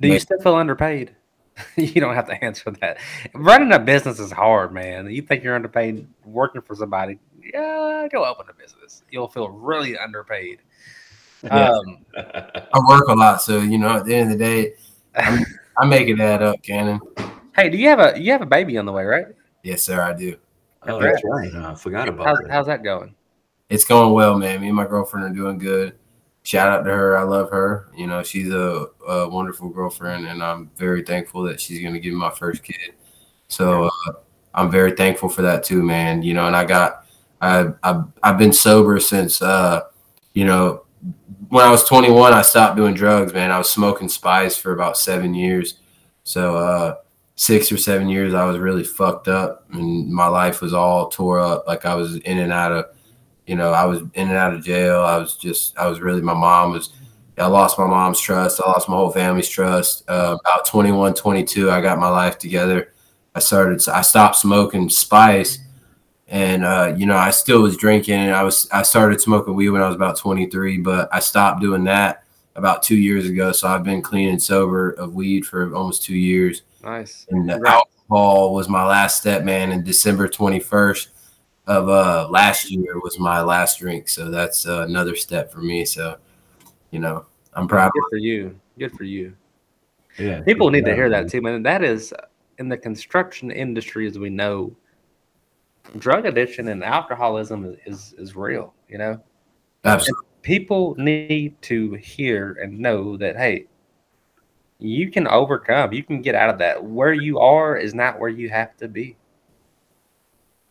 Speaker 3: Do you still feel underpaid? you don't have to answer that. Running a business is hard, man. You think you're underpaid working for somebody? Yeah, go open a business. You'll feel really underpaid.
Speaker 2: Yeah.
Speaker 3: Um,
Speaker 4: I work a lot, so you know, at the end of the day, I'm, I make it add up, Cannon.
Speaker 3: hey, do you have a you have a baby on the way, right?
Speaker 4: Yes, sir, I do.
Speaker 2: Oh, that's right. I forgot about
Speaker 3: How's,
Speaker 2: that.
Speaker 3: how's that going?
Speaker 4: it's going well, man. Me and my girlfriend are doing good. Shout out to her. I love her. You know, she's a, a wonderful girlfriend, and I'm very thankful that she's going to give me my first kid. So uh, I'm very thankful for that too, man. You know, and I got I I've, I've been sober since uh, you know when I was 21. I stopped doing drugs, man. I was smoking spice for about seven years. So uh, six or seven years, I was really fucked up, and my life was all tore up. Like I was in and out of you know, I was in and out of jail. I was just, I was really, my mom was, I lost my mom's trust. I lost my whole family's trust. Uh, about 21, 22, I got my life together. I started, I stopped smoking spice and, uh, you know, I still was drinking and I was, I started smoking weed when I was about 23, but I stopped doing that about two years ago. So I've been clean and sober of weed for almost two years.
Speaker 3: Nice.
Speaker 4: And the alcohol was my last step, man, in December 21st of uh last year was my last drink, so that's uh, another step for me. So, you know, I'm proud.
Speaker 3: Good for you. Good for you.
Speaker 2: Yeah.
Speaker 3: People need to hear that too, man. That is in the construction industry, as we know, drug addiction and alcoholism is is, is real. You know,
Speaker 4: absolutely.
Speaker 3: And people need to hear and know that hey, you can overcome. You can get out of that. Where you are is not where you have to be.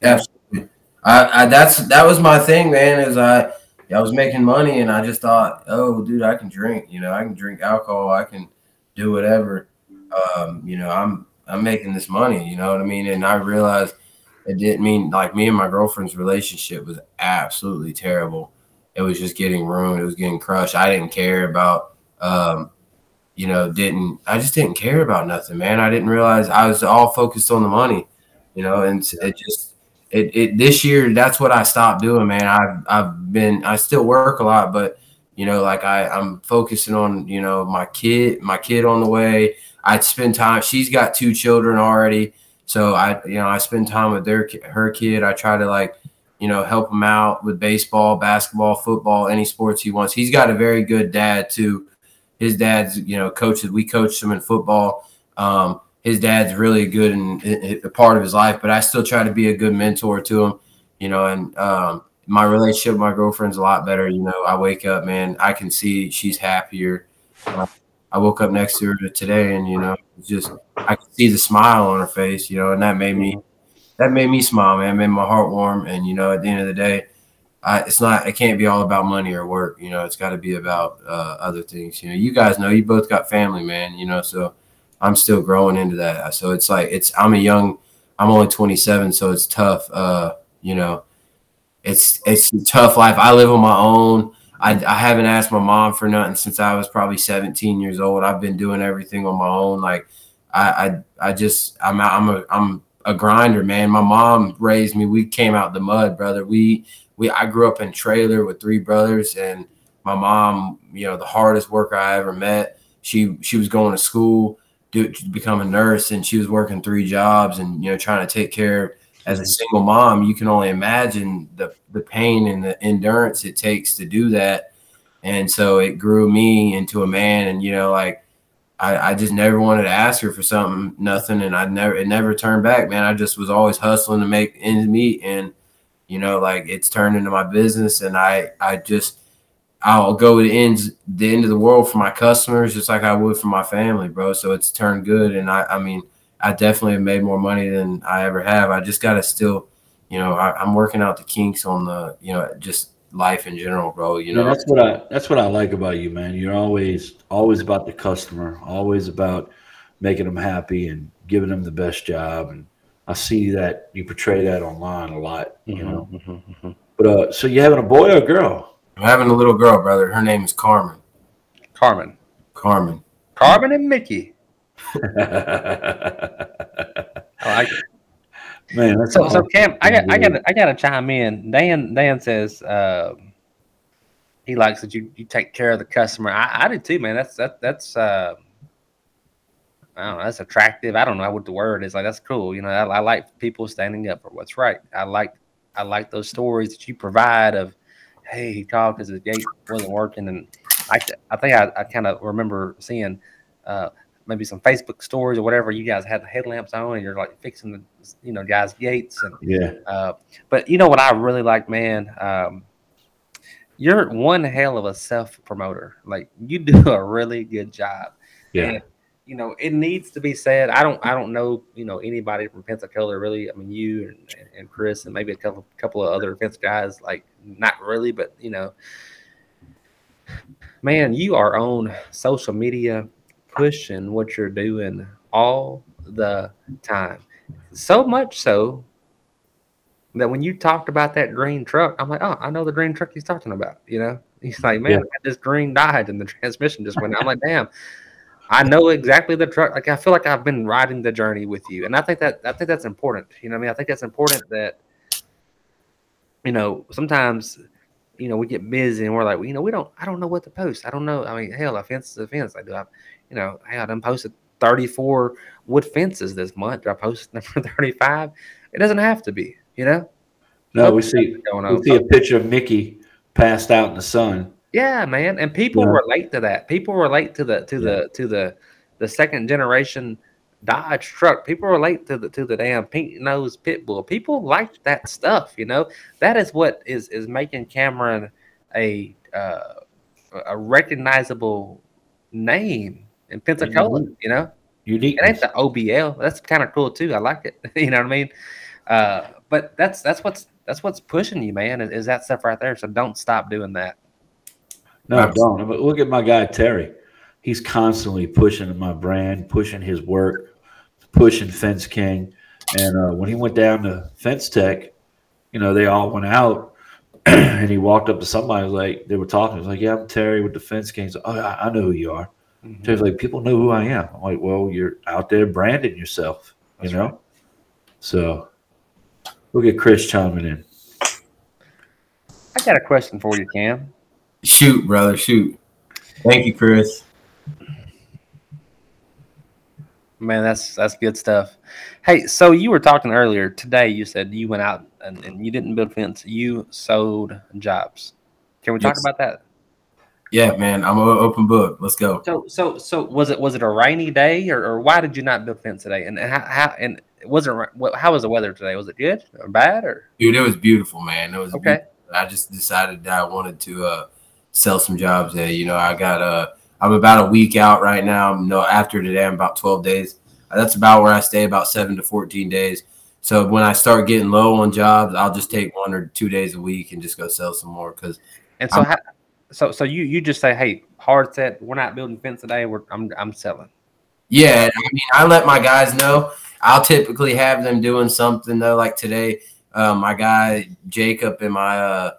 Speaker 4: Absolutely. I, I that's that was my thing, man. Is I I was making money and I just thought, oh, dude, I can drink. You know, I can drink alcohol. I can do whatever. Um, you know, I'm I'm making this money. You know what I mean? And I realized it didn't mean like me and my girlfriend's relationship was absolutely terrible. It was just getting ruined. It was getting crushed. I didn't care about. Um, you know, didn't I just didn't care about nothing, man. I didn't realize I was all focused on the money, you know, and it just it, it this year that's what I stopped doing, man. I've I've been I still work a lot, but you know, like I I'm focusing on you know my kid my kid on the way. I spend time. She's got two children already, so I you know I spend time with their her kid. I try to like you know help him out with baseball, basketball, football, any sports he wants. He's got a very good dad too. His dad's you know coaches. We coached him in football. Um, his dad's really good and a part of his life, but I still try to be a good mentor to him, you know, and um, my relationship with my girlfriend's a lot better. You know, I wake up, man, I can see she's happier. Uh, I woke up next to her today and, you know, just, I can see the smile on her face, you know, and that made me, that made me smile, man, it made my heart warm. And, you know, at the end of the day, I, it's not, it can't be all about money or work, you know, it's got to be about uh, other things. You know, you guys know you both got family, man, you know, so, I'm still growing into that. So it's like it's I'm a young, I'm only 27, so it's tough. Uh, you know, it's it's a tough life. I live on my own. I, I haven't asked my mom for nothing since I was probably 17 years old. I've been doing everything on my own. Like I I, I just I'm I'm a I'm a grinder, man. My mom raised me. We came out the mud, brother. We we I grew up in trailer with three brothers, and my mom, you know, the hardest worker I ever met. She she was going to school do become a nurse and she was working three jobs and you know trying to take care of as a mm-hmm. single mom. You can only imagine the the pain and the endurance it takes to do that. And so it grew me into a man and you know like I, I just never wanted to ask her for something nothing and I never it never turned back man. I just was always hustling to make ends meet and you know like it's turned into my business and I I just I'll go to the ends the end of the world for my customers just like I would for my family, bro. So it's turned good, and I I mean I definitely have made more money than I ever have. I just gotta still, you know, I, am working out the kinks on the you know just life in general, bro. You know,
Speaker 2: yeah, that's what I that's what I like about you, man. You're always always about the customer, always about making them happy and giving them the best job. And I see that you portray that online a lot, you mm-hmm, know. Mm-hmm, mm-hmm. But uh, so you having a boy or a girl?
Speaker 4: I'm having a little girl, brother. Her name is Carmen.
Speaker 3: Carmen.
Speaker 4: Carmen.
Speaker 3: Carmen and Mickey. I like it. Man, that's so, so Cam, I got, I got, I got to chime in. Dan, Dan says uh, he likes that you, you take care of the customer. I, I do too, man. That's that, that's uh, I don't know. That's attractive. I don't know what the word is. Like that's cool. You know, I, I like people standing up for what's right. I like, I like those stories that you provide of hey, he called because the gate wasn't working. And I, I think I, I kind of remember seeing uh, maybe some Facebook stories or whatever. You guys had the headlamps on and you're like fixing the, you know, guys' gates. And
Speaker 2: yeah.
Speaker 3: Uh, but you know what I really like, man? Um, you're one hell of a self promoter. Like you do a really good job.
Speaker 2: Yeah.
Speaker 3: And, you know, it needs to be said. I don't I don't know, you know, anybody from Pensacola really. I mean you and, and Chris and maybe a couple couple of other fence guys, like not really, but you know. Man, you are on social media pushing what you're doing all the time. So much so that when you talked about that green truck, I'm like, oh, I know the green truck he's talking about. You know, he's like, man,
Speaker 2: Yeah.
Speaker 3: this green died and the transmission just went. out." I'm like, damn, I know exactly the truck. Like, I feel like I've been riding the journey with you, and I think that I think that's important. You know, what I mean, I think that's important that you know sometimes you know we get busy and we're like, well, you know, we don't. I don't know what to post. I don't know. I mean, hell, a fence is a fence. I do. I, you know, hey, I done posted 34 wood fences this month. Do I post number 35? It doesn't have to be. You know.
Speaker 2: No, we see we see a picture of Mickey passed out in the sun.
Speaker 3: Yeah, man, and people
Speaker 2: Yeah.
Speaker 3: relate to that. People relate to the to the to the the second generation Dodge truck. People relate to the to the damn pink nose pit bull. People like that stuff. You know, that is what is is making Cameron a uh, a recognizable name in Pensacola. You know,
Speaker 2: Unique.
Speaker 3: it ain't the OBL. That's kind of cool too. I like it. you know what I mean? Uh, but that's that's what's that's what's pushing you, man. Is, is that stuff right there? So don't stop doing that.
Speaker 2: No, I don't. But look at my guy Terry. He's constantly pushing my brand, pushing his work, pushing Fence King. And uh, when he went down to Fence Tech, you know, they all went out, and he walked up to somebody. Like, they were talking. He was like, "Yeah, I'm Terry with the Fence King." He's like, oh, I, I know who you are. Terry's like, "People know who I am." I'm like, "Well, you're out there branding yourself,
Speaker 3: That's
Speaker 2: you know." So, look at Chris chiming in.
Speaker 3: I got a question for you, Cam.
Speaker 4: Shoot, brother, shoot. Thank you, Chris.
Speaker 3: Man, that's that's good stuff. Hey, so you were talking earlier today. You said you went out and, and you didn't build fence. You sold jobs. Can we talk
Speaker 4: Yes.
Speaker 3: about that?
Speaker 4: Yeah, man, I'm an open book. Let's go.
Speaker 3: So, so, so was it was it a rainy day, or, or why did you not build fence today? And how, how and it wasn't how was the weather today? Was it good or bad or
Speaker 4: Dude, it was beautiful, man. It was
Speaker 3: okay?
Speaker 4: beautiful. I just decided that I wanted to uh, sell some jobs there. You know, I got uh, I'm about a week out right now. No, after today, I'm about 12 days. That's about where I stay, about seven to 14 days. So when I start getting low on jobs, I'll just take one or two days a week and just go sell some more. Because
Speaker 3: And so, how, so, so you you just say, hey, hard set. We're not building fence today. We're I'm I'm selling.
Speaker 4: yeah, I mean, I let my guys know. I'll typically have them doing something though, like today. Uh, my guy Jacob and my uh,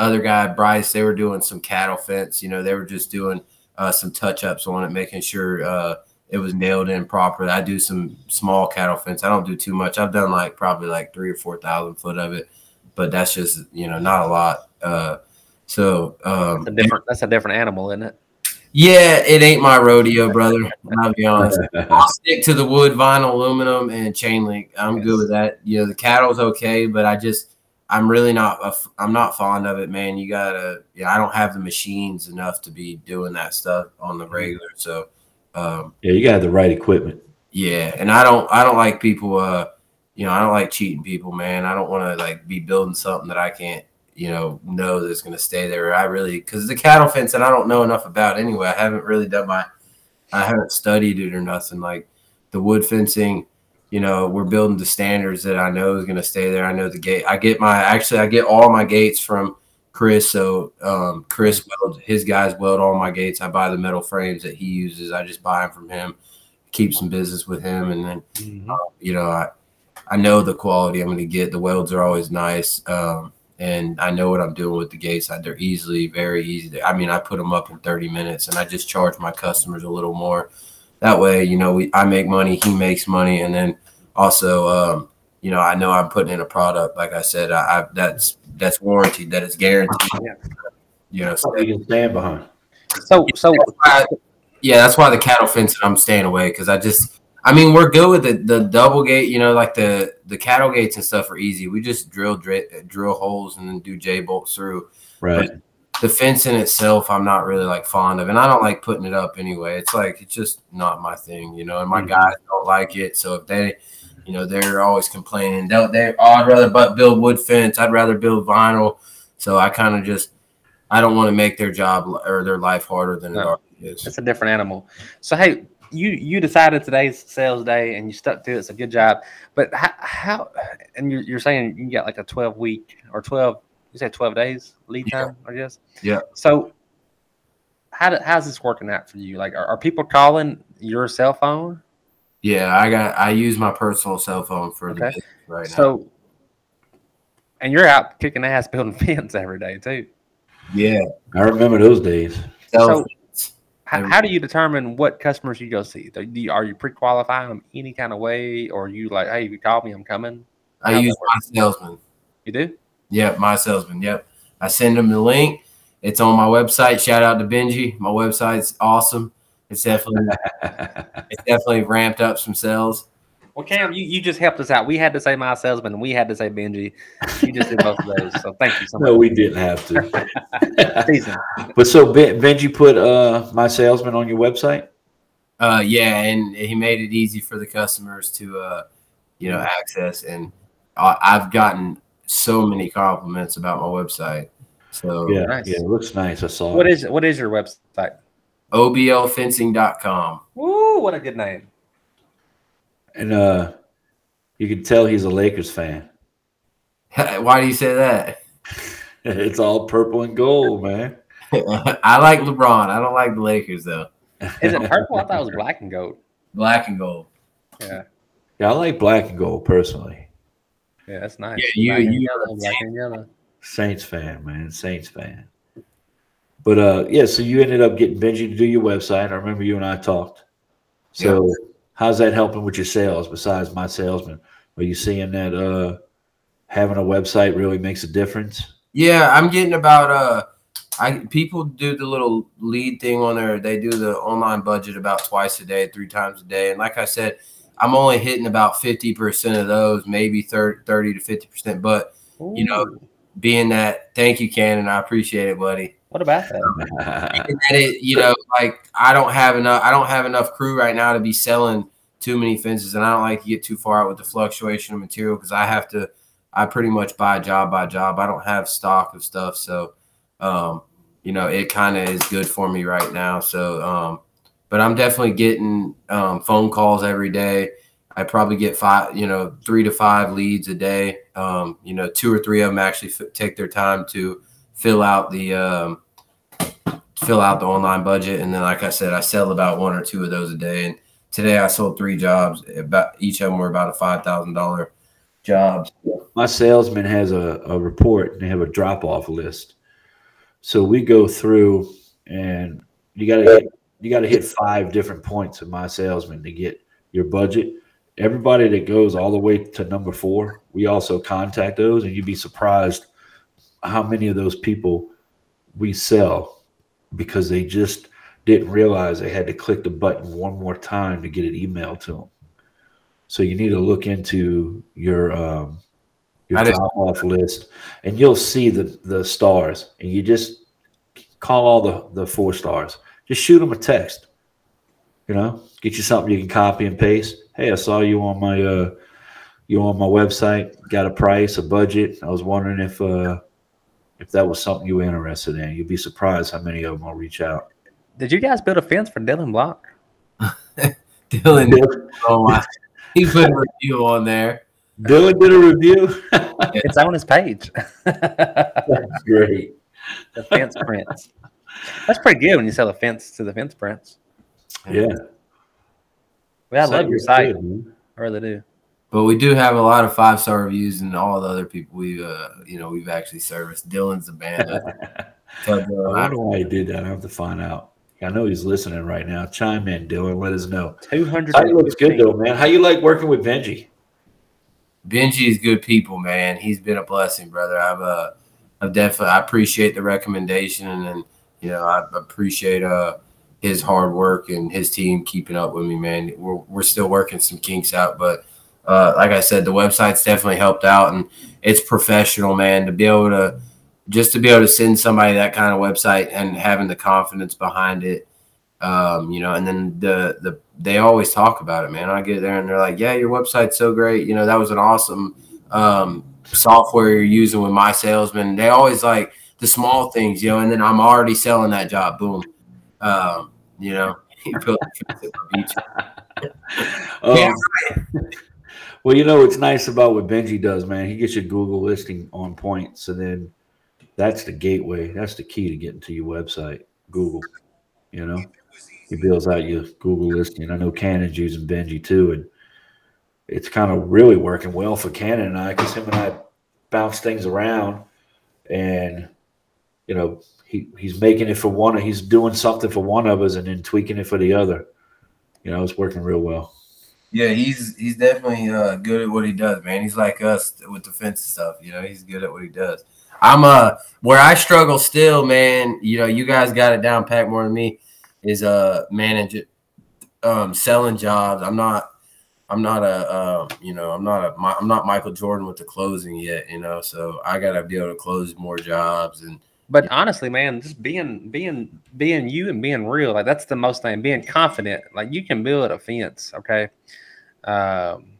Speaker 4: other guy Bryce, they were doing some cattle fence. You know, they were just doing uh, some touch ups on it, making sure uh, it was nailed in properly. I do some small cattle fence. I don't do too much. I've done like probably like three or four thousand foot of it, but that's just you know not a lot. Uh, so um,
Speaker 3: It's a different. That's a different animal, isn't it?
Speaker 4: yeah, it ain't my rodeo, brother. I'll be honest. I'll stick to the wood, vinyl, aluminum, and chain link. I'm good with that. You know, the cattle's okay, but I just I'm really not I'm not fond of it, man. You gotta yeah, I don't have the machines enough to be doing that stuff on the regular. So um
Speaker 2: Yeah, you got to have the right equipment.
Speaker 4: yeah, and I don't I don't like people uh you know, I don't like cheating people, man. I don't want to like be building something that I can't, you know, know that's going to stay there. I really cuz the cattle fence and I don't know enough about anyway. I haven't really done my I haven't studied it or nothing like the wood fencing you know, we're building the standards that I know is going to stay there. I know the gate. I get my actually I get all my gates from Chris. So um, Chris weld his guys weld all my gates. I buy the metal frames that he uses. I just buy them from him. Keep some business with him, and then you know I I know the quality I'm going to get. The welds are always nice, um, and I know what I'm doing with the gates. I, they're easily very easy. To, I mean, I put them up in 30 minutes, and I just charge my customers a little more. That way, you know, we I make money, he makes money, and then also, um, you know, I know I'm putting in a product. Like I said, I, I that's that's warranted, that is guaranteed.
Speaker 3: Yeah.
Speaker 4: You know, so
Speaker 2: you can stand behind.
Speaker 3: So, so
Speaker 4: I- yeah, that's why the cattle fence I'm staying away because I just I mean we're good with the, the double gate, you know, like the the cattle gates and stuff are easy. We just drill dri- drill holes and then do J bolts through.
Speaker 2: Right.
Speaker 4: The fence in itself, I'm not really like fond of, and I don't like putting it up anyway. It's like it's just not my thing, you know. And my
Speaker 2: Mhm.
Speaker 4: guys don't like it, so if they, you know, they're always complaining. They'll, they, oh, I'd rather but build wood fence. I'd rather build vinyl. So I kind of just I don't want to make their job or their life harder than it
Speaker 3: No.
Speaker 4: already is.
Speaker 3: It's a different animal. So hey, you you decided today's sales day and you stuck to it. It's a good job. But how, how and you're, you're saying you got like a 12 week or 12 you said 12 days lead
Speaker 4: Yeah.
Speaker 3: time, I guess.
Speaker 4: Yeah.
Speaker 3: So how do, how's this working out for you? Like are, are people calling your cell phone?
Speaker 4: Yeah, I got I use my personal cell phone for the
Speaker 3: Okay.
Speaker 4: business right now.
Speaker 3: So and you're out kicking ass building fence every day too.
Speaker 4: Yeah.
Speaker 2: I remember those days.
Speaker 4: Cell
Speaker 3: So- How, how do you determine what customers you go see? Do you, are you pre-qualifying them any kind of way, or are you like, hey, if you call me, I'm coming?
Speaker 4: I
Speaker 3: how's
Speaker 4: use my salesman.
Speaker 3: You do?
Speaker 4: Yep, my salesman. Yep. I send them the link. It's on my website. Shout out to Benji. My website's awesome. It's definitely it's definitely ramped up some sales.
Speaker 3: Well, Cam, you, you just helped us out. We had to say my salesman, and we had to say Benji. You just did both of those, so thank you so much.
Speaker 2: no, we didn't have to. But so Ben, Benji put uh, my salesman on your website.
Speaker 4: Uh yeah, and he made it easy for the customers to uh you know access and I've gotten so many compliments about my website. So
Speaker 2: Yeah,
Speaker 3: Nice.
Speaker 2: yeah, it looks nice. I saw.
Speaker 3: What
Speaker 2: it.
Speaker 3: is what is your website?
Speaker 4: oblfencing.com.
Speaker 3: Woo, what a good name.
Speaker 2: And uh, you can tell he's a Lakers fan.
Speaker 4: Why do you say that?
Speaker 2: It's all purple and gold, man.
Speaker 4: I like LeBron. I don't like the Lakers though.
Speaker 3: Is it purple? I thought it was black and gold.
Speaker 4: Black and gold.
Speaker 3: Yeah,
Speaker 2: Yeah, I like black and gold personally.
Speaker 3: Yeah, that's nice.
Speaker 4: Yeah, you-
Speaker 3: black and
Speaker 4: you-
Speaker 3: yellow, black and yellow.
Speaker 2: Saints fan, man. Saints fan. But uh, yeah. So you ended up getting Benji to do your website. I remember you and I talked. So how's that helping with your sales? Besides my salesman, are you seeing that uh, having a website really makes a difference?
Speaker 4: Yeah, I'm getting about uh I people do the little lead thing on there. They do the online budget about twice a day, three times a day. And like I said, I'm only hitting about 50% of those, maybe 30, 30 to 50%. But You know, being that, thank you, Cannon. I appreciate it, buddy.
Speaker 3: what about that?
Speaker 4: And it, you know, like I don't have enough I don't have enough crew right now to be selling too many fences and I don't like to get too far out with the fluctuation of material because I have to I pretty much buy job by job. I don't have stock of stuff. So um, you know, it kind of is good for me right now. So um, but I'm definitely getting um, phone calls every day. I probably get five, you know, three to five leads a day. Um, you know, two or three of them actually f- take their time to fill out the um, fill out the online budget, and then, like I said, I sell about one or two of those a day. And today, I sold three jobs. About each of them were about a five thousand dollar jobs.
Speaker 2: my salesman has a, a report and they have a drop off list. So we go through and you gotta hit you gotta hit five different points of my salesman to get your budget. Everybody that goes all the way to number four, we also contact those and you'd be surprised how many of those people we sell because they just didn't realize they had to click the button one more time to get it emailed to them. So you need to look into your um, your
Speaker 4: didn't-
Speaker 2: off list, and you'll see the the stars, and you just call all the the four stars. Just shoot them a text. You know, get you something you can copy and paste. Hey, I saw you on my uh, you on my website. Got a price, a budget. I was wondering if uh, if that was something you were interested in. You'd be surprised how many of them will reach out.
Speaker 3: Did you guys build a fence for Dylan Block?
Speaker 4: Dylan, oh my, he put a review on there.
Speaker 2: Dylan did a review.
Speaker 3: It's on his page.
Speaker 2: That's great.
Speaker 3: the fence prints. That's pretty good when you sell a fence to the fence prints.
Speaker 2: Yeah,
Speaker 3: Well, I love your site.
Speaker 2: good.
Speaker 3: I really do.
Speaker 4: But we do have a lot of five star reviews, and all the other people we've uh, you know, we've actually serviced. Dylan's the band. Tell
Speaker 2: I
Speaker 4: Dylan,
Speaker 2: wonder why he did that. I have to find out. I know he's listening right now. Chime in, Dylan. Let us know.
Speaker 3: Two hundred.
Speaker 2: Site looks good though, man. How you like working with Benji?
Speaker 4: Benji is good people, man. He's been a blessing, brother. I've uh, I've definitely I appreciate the recommendation, and, and you know I appreciate uh his hard work and his team keeping up with me, man. We're we're still working some kinks out, but uh, like I said, the website's definitely helped out, and it's professional, man. To be able to just to be able to send somebody that kind of website and having the confidence behind it, um, you know, and then the the they always talk about it, man. I get there and they're like, "Yeah, your website's so great. You know, that was an awesome um, software you're using with my salesman." They always like the small things, you know, and then I'm already selling that job. Boom. Um, you know, he built a fence at my beach.
Speaker 2: Um,
Speaker 4: Yeah.
Speaker 2: Well, you know what's nice about what Benji does, man. He gets your Google listing on point, so then that's the gateway. That's the key to getting to your website, Google. You know, he builds out your Google listing. I know Canon's using Benji too, and it's kind of really working well for Canon and I because him and I bounce things around, and you know he he's making it for one. He's doing something for one of us, and then tweaking it for the other. You know, it's working real well.
Speaker 4: Yeah, he's he's definitely uh, good at what he does, man. He's like us with the fence stuff. You know, he's good at what he does. I'm uh where I struggle still, man. You know, you guys got it down packed more than me. Is uh managing, um, selling jobs. I'm not. I'm not a, um, you know, I'm not a, I'm not Michael Jordan with the closing yet, you know. So I gotta be able to close more jobs, and
Speaker 3: But honestly, man, just being being being you and being real, like that's the most thing. Being confident, like you can build a fence, okay, um,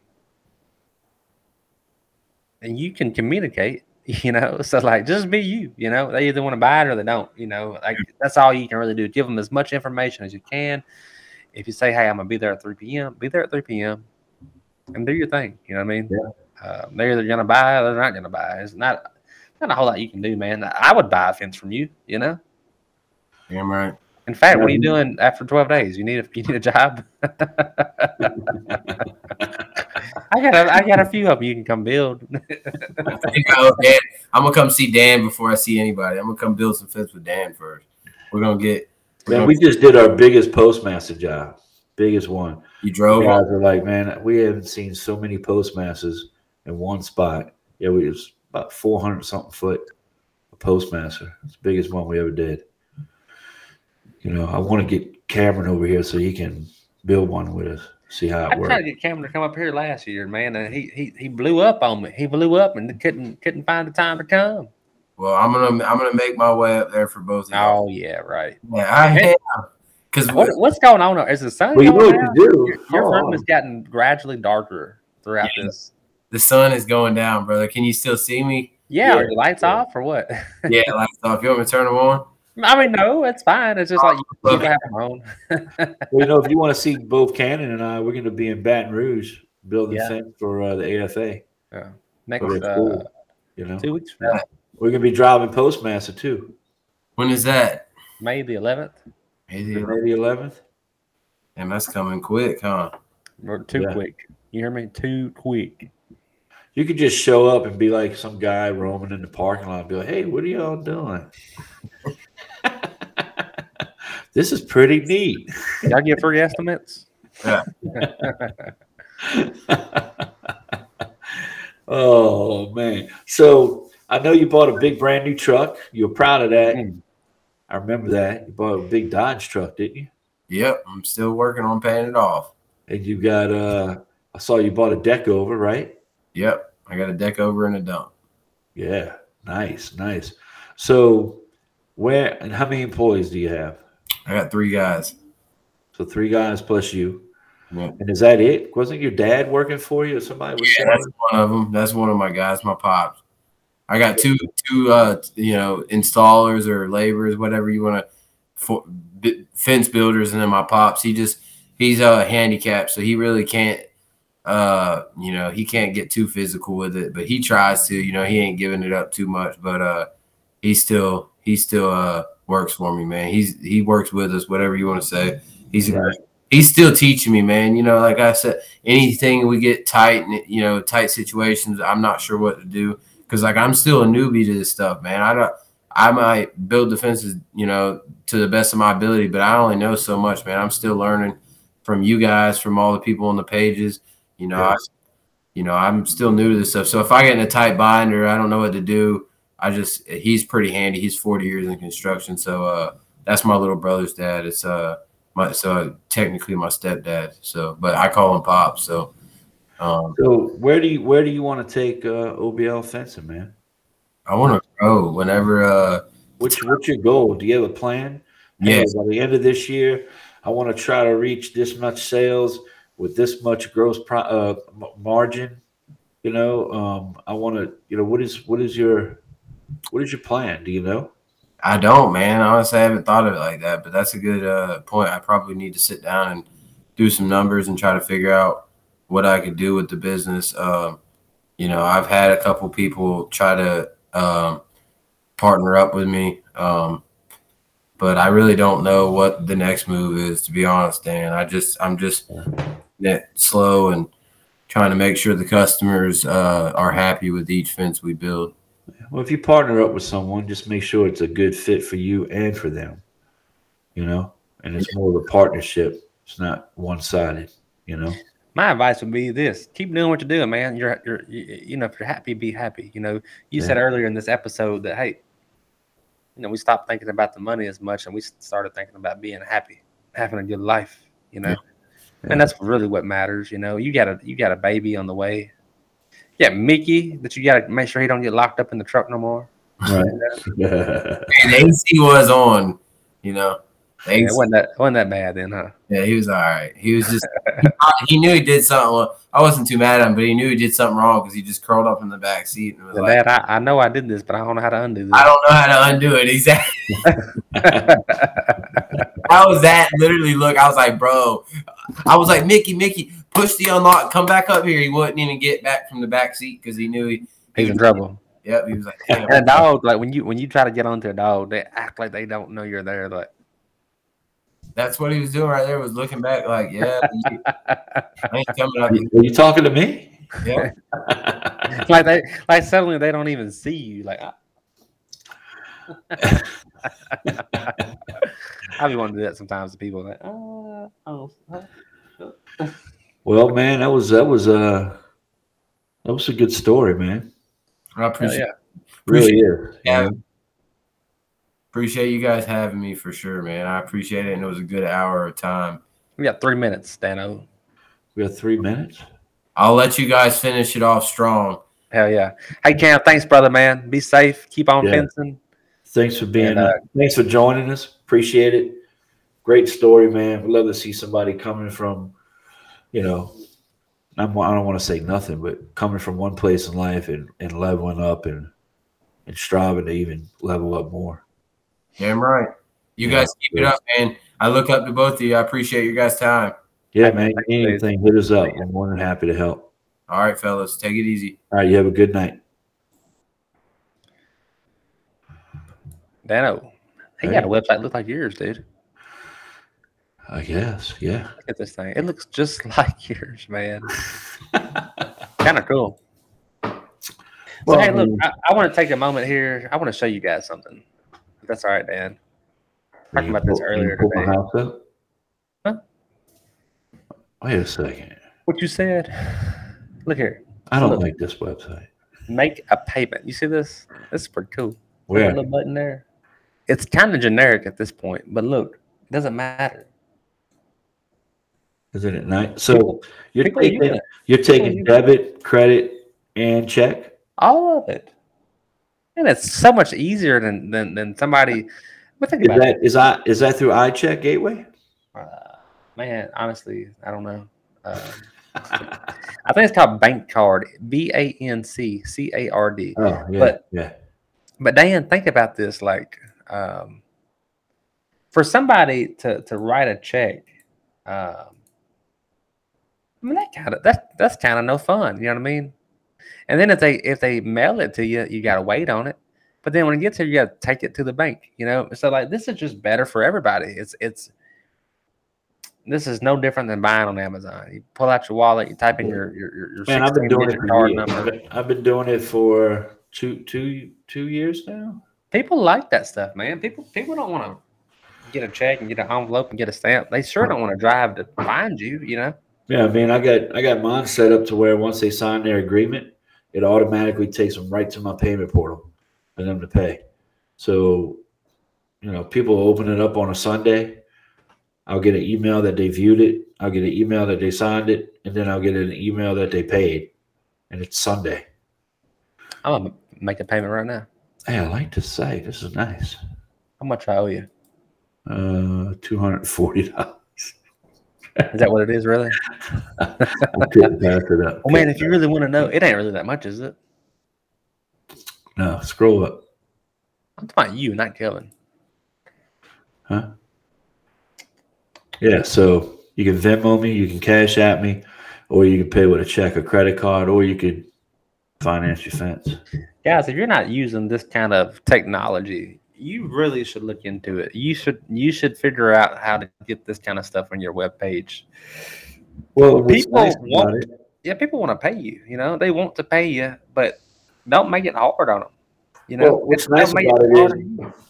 Speaker 3: and you can communicate. You know, so like just be you. You know, they either want to buy it or they don't. You know, like that's all you can really do. Give them as much information as you can. If you say, "Hey, I'm gonna be there at 3 p.m.," be there at 3 p.m. and do your thing. You know what I mean?
Speaker 2: Yeah.
Speaker 3: Uh, they're either gonna buy or they're not gonna buy. It's not not a whole lot you can do, man. I would buy a fence from you. You know.
Speaker 4: damn right.
Speaker 3: In fact, what are you doing after 12 days? You need a you need a job. I got a, I got a few of them you can come build.
Speaker 4: I think I owe Dan. I'm gonna come see Dan before I see anybody. I'm gonna come build some fence with Dan first. We're gonna get. We're
Speaker 2: Man,
Speaker 4: gonna,
Speaker 2: we just did our biggest postmaster job, biggest one.
Speaker 4: you drove.
Speaker 2: guys are like, man, we haven't seen so many postmasters in one spot. Yeah, we was about four hundred something foot a postmaster. It's the biggest one we ever did. You know, I want to get Cameron over here so he can build one with us, see how
Speaker 3: I
Speaker 2: it works.
Speaker 3: I tried to get Cameron to come up here last year, man, and he he he blew up on me. He blew up and couldn't couldn't find the time to come.
Speaker 4: Well, I'm gonna I'm gonna make my way up there for both of y'all.
Speaker 3: Oh yeah, right.
Speaker 4: Yeah, I am. Because
Speaker 3: What, what's going on? Is the sun
Speaker 2: Well, you know what
Speaker 3: down?
Speaker 2: you do.
Speaker 3: Your, your room
Speaker 2: on.
Speaker 3: has gotten gradually darker throughout
Speaker 4: Yeah.
Speaker 3: this.
Speaker 4: The sun is going down, brother. Can you still see me?
Speaker 3: Yeah,
Speaker 2: Yeah,
Speaker 3: are the lights
Speaker 2: yeah.
Speaker 3: off or what?
Speaker 4: Yeah, lights off. You want me to turn them on?
Speaker 3: I mean, no, it's fine. It's just like you
Speaker 4: Look.
Speaker 3: keep having on.
Speaker 2: Well, you know, if you want to see both Cannon and I, we're going to be in Baton Rouge building
Speaker 3: Yeah.
Speaker 2: fence for uh, the AFA. Yeah. Next
Speaker 3: uh,
Speaker 2: school, you know,
Speaker 3: two weeks from now,
Speaker 2: we're going to be driving postmaster too.
Speaker 4: When is that?
Speaker 3: May the 11th.
Speaker 2: May the eleventh.
Speaker 4: And that's coming quick, huh?
Speaker 3: Or too
Speaker 2: Yeah.
Speaker 3: quick. You hear me? Too quick.
Speaker 2: You could just show up and be like some guy roaming in the parking lot and be like, hey, what are y'all doing? this is pretty neat.
Speaker 3: Y'all get free estimates?
Speaker 2: oh, man. So I know you bought a big brand new truck. You were proud of that.
Speaker 3: Mm.
Speaker 2: I remember that. You bought a big Dodge truck, didn't you?
Speaker 4: Yep, I'm still working on paying it off.
Speaker 2: And you got, uh, I saw you bought a deck over, right?
Speaker 4: Yep, I got a deck over and a dump.
Speaker 2: Yeah. Nice, nice. So, where and how many employees do you have?
Speaker 4: I got three guys.
Speaker 2: So three guys plus you.
Speaker 4: Yeah.
Speaker 2: And is that it? Wasn't your dad working for you or somebody was
Speaker 4: Yeah, that's one of them. That's one of my guys, my pops. I got two, two, uh, you know, installers or laborers, whatever you want to, for fence builders, and then my pops. He just he's uh handicapped, so he really can't, uh, you know, he can't get too physical with it, but he tries to. You know, he ain't giving it up too much, but uh, he still he still uh works for me, man. He's he works with us, whatever you want to say. He's
Speaker 2: Right.
Speaker 4: he's still teaching me, man. You know, like I said, anything we get tight and you know tight situations, I'm not sure what to do because like I'm still a newbie to this stuff, man. I don't. I might build defenses, you know, to the best of my ability, but I only know so much, man. I'm still learning from you guys, from all the people on the pages. You know, I, you know, I'm still new to this stuff. So if I get in a tight binder, I don't know what to do. I just he's pretty handy. He's 40 years in construction, so uh, that's my little brother's dad. It's uh my so technically my stepdad. So, but I call him pop. So, um,
Speaker 2: So where do you where do you want to take uh, OBL fencing, man?
Speaker 4: I want to grow whenever. Uh,
Speaker 2: What's what's your goal? Do you have a plan? Hey,
Speaker 4: Yes.
Speaker 2: by the end of this year, I want to try to reach this much sales with this much gross pro, uh, margin. You know, um, I want to. You know, what is what is your what is your plan? Do you know?
Speaker 4: I don't, man. Honestly, I haven't thought of it like that, but that's a good uh, point. I probably need to sit down and do some numbers and try to figure out what I could do with the business. Um, you know, I've had a couple people try to um, partner up with me, um, but I really don't know what the next move is. To be honest, Dan, I just I'm just net slow and trying to make sure the customers uh, are happy with each fence we build.
Speaker 2: Well, if you partner up with someone, just make sure it's a good fit for you and for them. You know, and it's more of a partnership. It's not one sided. You know.
Speaker 3: My advice would be this: keep doing what you're doing, man. You're, you're, you, you know, if you're happy, be happy. You know, you
Speaker 2: Yeah.
Speaker 3: said earlier in this episode that hey, you know, we stopped thinking about the money as much, and we started thinking about being happy, having a good life. You know,
Speaker 2: Yeah.
Speaker 3: and that's really what matters. You know, you got a you got a baby on the way. Yeah, Mickey, that you got to make sure he don't get locked up in the truck no more.
Speaker 2: Right.
Speaker 4: And AC was on, you know.
Speaker 3: Yeah, it wasn't that wasn't that bad then, huh?
Speaker 4: Yeah, he was all right. He was just he, he knew he did something. Well, I wasn't too mad at him, but he knew he did something wrong because he just curled up in the back seat and was
Speaker 3: And
Speaker 4: like,
Speaker 3: Dad, I, I know I did this, but I don't know how to undo this.
Speaker 4: "I don't know how to undo it." Exactly. How was that? Literally, look. I was like, "Bro," I was like, "Mickey, Mickey, push the unlock, come back up here." He wouldn't even get back from the back seat because he knew he.
Speaker 3: He's in trouble.
Speaker 4: Yep, he was like.
Speaker 3: And a dog, like when you when you try to get onto a dog, they act like they don't know you're there. Like
Speaker 4: That's what he was doing right there. Was looking back like, "Yeah, you, I ain't coming up."
Speaker 2: Are you talking to me?
Speaker 4: Yeah.
Speaker 3: like they like suddenly they don't even see you. Like I, I be wanting to do that sometimes to people. Like, uh, oh, huh.
Speaker 2: Well, man, that was that was uh that was a good story, man.
Speaker 4: I appreciate
Speaker 3: yeah.
Speaker 2: Really is.
Speaker 4: Yeah.
Speaker 2: Yeah.
Speaker 4: Appreciate you guys having me for sure, man. I appreciate it, and it was a good hour of time.
Speaker 3: We got three minutes, Dano.
Speaker 2: We got three minutes.
Speaker 4: I'll let you guys finish it off strong.
Speaker 3: Hell yeah. Hey Cam, thanks, brother, man. Be safe. Keep on
Speaker 2: Yeah.
Speaker 3: fencing.
Speaker 2: Thanks for being
Speaker 3: And, uh,
Speaker 2: thanks for joining us. Appreciate it. Great story, man. We love to see somebody coming from, you know, I'm, I don't want to say nothing, but coming from one place in life and, and leveling up and and striving to even level up more.
Speaker 4: Damn right. You
Speaker 2: Yeah,
Speaker 4: guys keep it up, man. I look up to both of you. I appreciate your guys' time.
Speaker 2: Yeah, man. Anything, hit us up. I'm more than happy to help.
Speaker 4: All right, fellas, take it easy.
Speaker 2: All right, you have a good night.
Speaker 3: Dano. He got a website look like yours, dude.
Speaker 2: I guess. Yeah.
Speaker 3: Look at this thing. It looks just like yours, man. kind of cool. So,
Speaker 2: Well,
Speaker 3: hey, look, I, I want to take a moment here. I want to show you guys something. That's all right, Dan. Talking about this earlier
Speaker 2: pull my
Speaker 3: today.
Speaker 2: house up?
Speaker 3: Huh?
Speaker 2: Wait a second.
Speaker 3: What you said? Look here.
Speaker 2: I don't
Speaker 3: Look.
Speaker 2: like this website.
Speaker 3: Make a payment. You see this? This is pretty cool. At
Speaker 2: Where?
Speaker 3: little button there. It's kind of generic at this point, but look, it doesn't matter.
Speaker 2: Isn't it nice? So you're
Speaker 3: people
Speaker 2: taking you're taking debit, credit, and check.
Speaker 3: All of it. And it's so much easier than than, than somebody. But think
Speaker 2: Is
Speaker 3: about it.
Speaker 2: that is I is that through iCheck Gateway?
Speaker 3: Uh, man, honestly, I don't know. Um, I think it's called BancCard. B A N C C A R D.
Speaker 2: Oh yeah,
Speaker 3: But-
Speaker 2: yeah.
Speaker 3: But Dan, think about this: like, um, for somebody to to write a check, um, I mean that kind of that's that's kind of no fun. You know what I mean? And then if they if they mail it to you, you got to wait on it. But then when it gets here, you got to take it to the bank. You know, so like this is just better for everybody. It's it's this is no different than buying on Amazon. You pull out your wallet, you type in your your your,
Speaker 2: Man, I've been doing it for years. I've
Speaker 3: number.
Speaker 2: been, I've been doing it for two two two years now.
Speaker 3: People like that stuff, man. People people don't want to get a check and get an envelope and get a stamp. They sure don't want to drive to find you. You know.
Speaker 2: Yeah, I mean, I got I got mine set up to where once they sign their agreement, it automatically takes them right to my payment portal for them to pay. So, you know, people open it up on a Sunday. I'll get an email that they viewed it. I'll get an email that they signed it, and then I'll get an email that they paid, and it's Sunday.
Speaker 3: I'm gonna make a payment right now.
Speaker 2: Hey, I like to say this is nice.
Speaker 3: How much I owe you?
Speaker 2: Uh, two hundred forty dollars.
Speaker 3: Is that what it is, really?
Speaker 2: I couldn't pass it up.
Speaker 3: Well, man, if you really want to know, it ain't really that much, is it?
Speaker 2: no, scroll up.
Speaker 3: I'm talking about you, not Kevin.
Speaker 2: Huh? Yeah, so you can Venmo me, you can Cash App me, or you can pay with a check or credit card, or you could finance your fence.
Speaker 3: Guys, if you're not using this kind of technology, you really should look into it. You should you should figure out how to get this kind of stuff on your webpage.
Speaker 2: Well,
Speaker 3: People
Speaker 2: nice
Speaker 3: want-
Speaker 2: it,
Speaker 3: Yeah, people want to pay you. You know, they want to pay you, but don't make it hard on them. You know,
Speaker 2: well, what's nice about it
Speaker 3: hard
Speaker 2: is.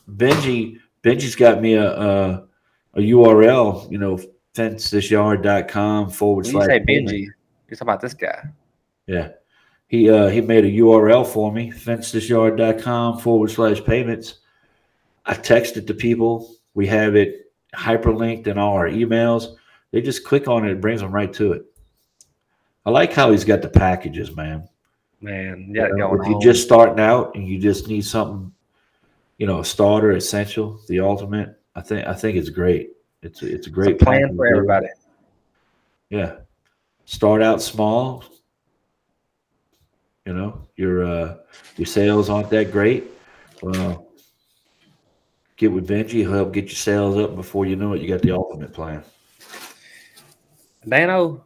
Speaker 2: Benji Benji's got me a a, a URL, you know, fencethisyard.com forward
Speaker 3: When you
Speaker 2: slash
Speaker 3: say. Benji, you're talking about this guy.
Speaker 2: Yeah. He uh he made a URL for me, fencethisyard.com forward slash payments. I texted to people. We have it hyperlinked in all our emails. They just click on it, it brings them right to it. I like how he's got the packages, man.
Speaker 3: Man,
Speaker 2: You
Speaker 3: yeah,
Speaker 2: know, if you're just starting out and you just need something, you know, a starter, essential, the ultimate, I think I think it's great. It's a, it's a
Speaker 3: It's a
Speaker 2: great
Speaker 3: plan for everybody.
Speaker 2: Yeah. Start out small. You know, your uh your sales aren't that great. Well, get with Benji, he'll help get your sales up before you know it, you got the ultimate plan.
Speaker 3: Dano,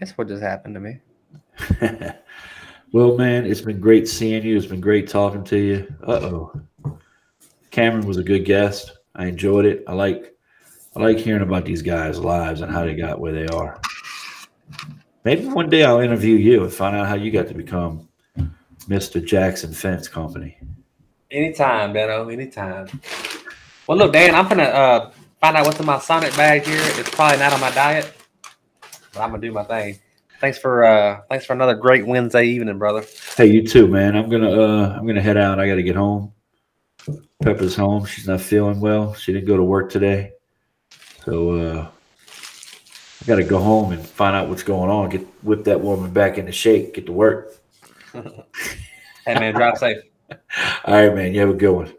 Speaker 3: guess what just happened to me?
Speaker 2: well, man, it's been great seeing you. It's been great talking to you. Uh oh. Cameron was a good guest. I enjoyed it. I like I like hearing about these guys' lives and how they got where they are. Maybe one day I'll interview you and find out how you got to become Mr. Jackson Fence Company.
Speaker 3: Anytime, Dano, anytime. Well, look, Dan, I'm gonna uh, find out what's in my Sonic bag here. It's probably not on my diet, but I'm gonna do my thing. Thanks for uh, thanks for another great Wednesday evening, brother.
Speaker 2: Hey, you too, man. I'm gonna uh I'm gonna head out. I gotta get home. Pepper's home. She's not feeling well. She didn't go to work today. So uh I gotta go home and find out what's going on. Get whip that woman back into shape, get to work.
Speaker 3: Hey, man, drive safe.
Speaker 2: All right, man. You have a good one.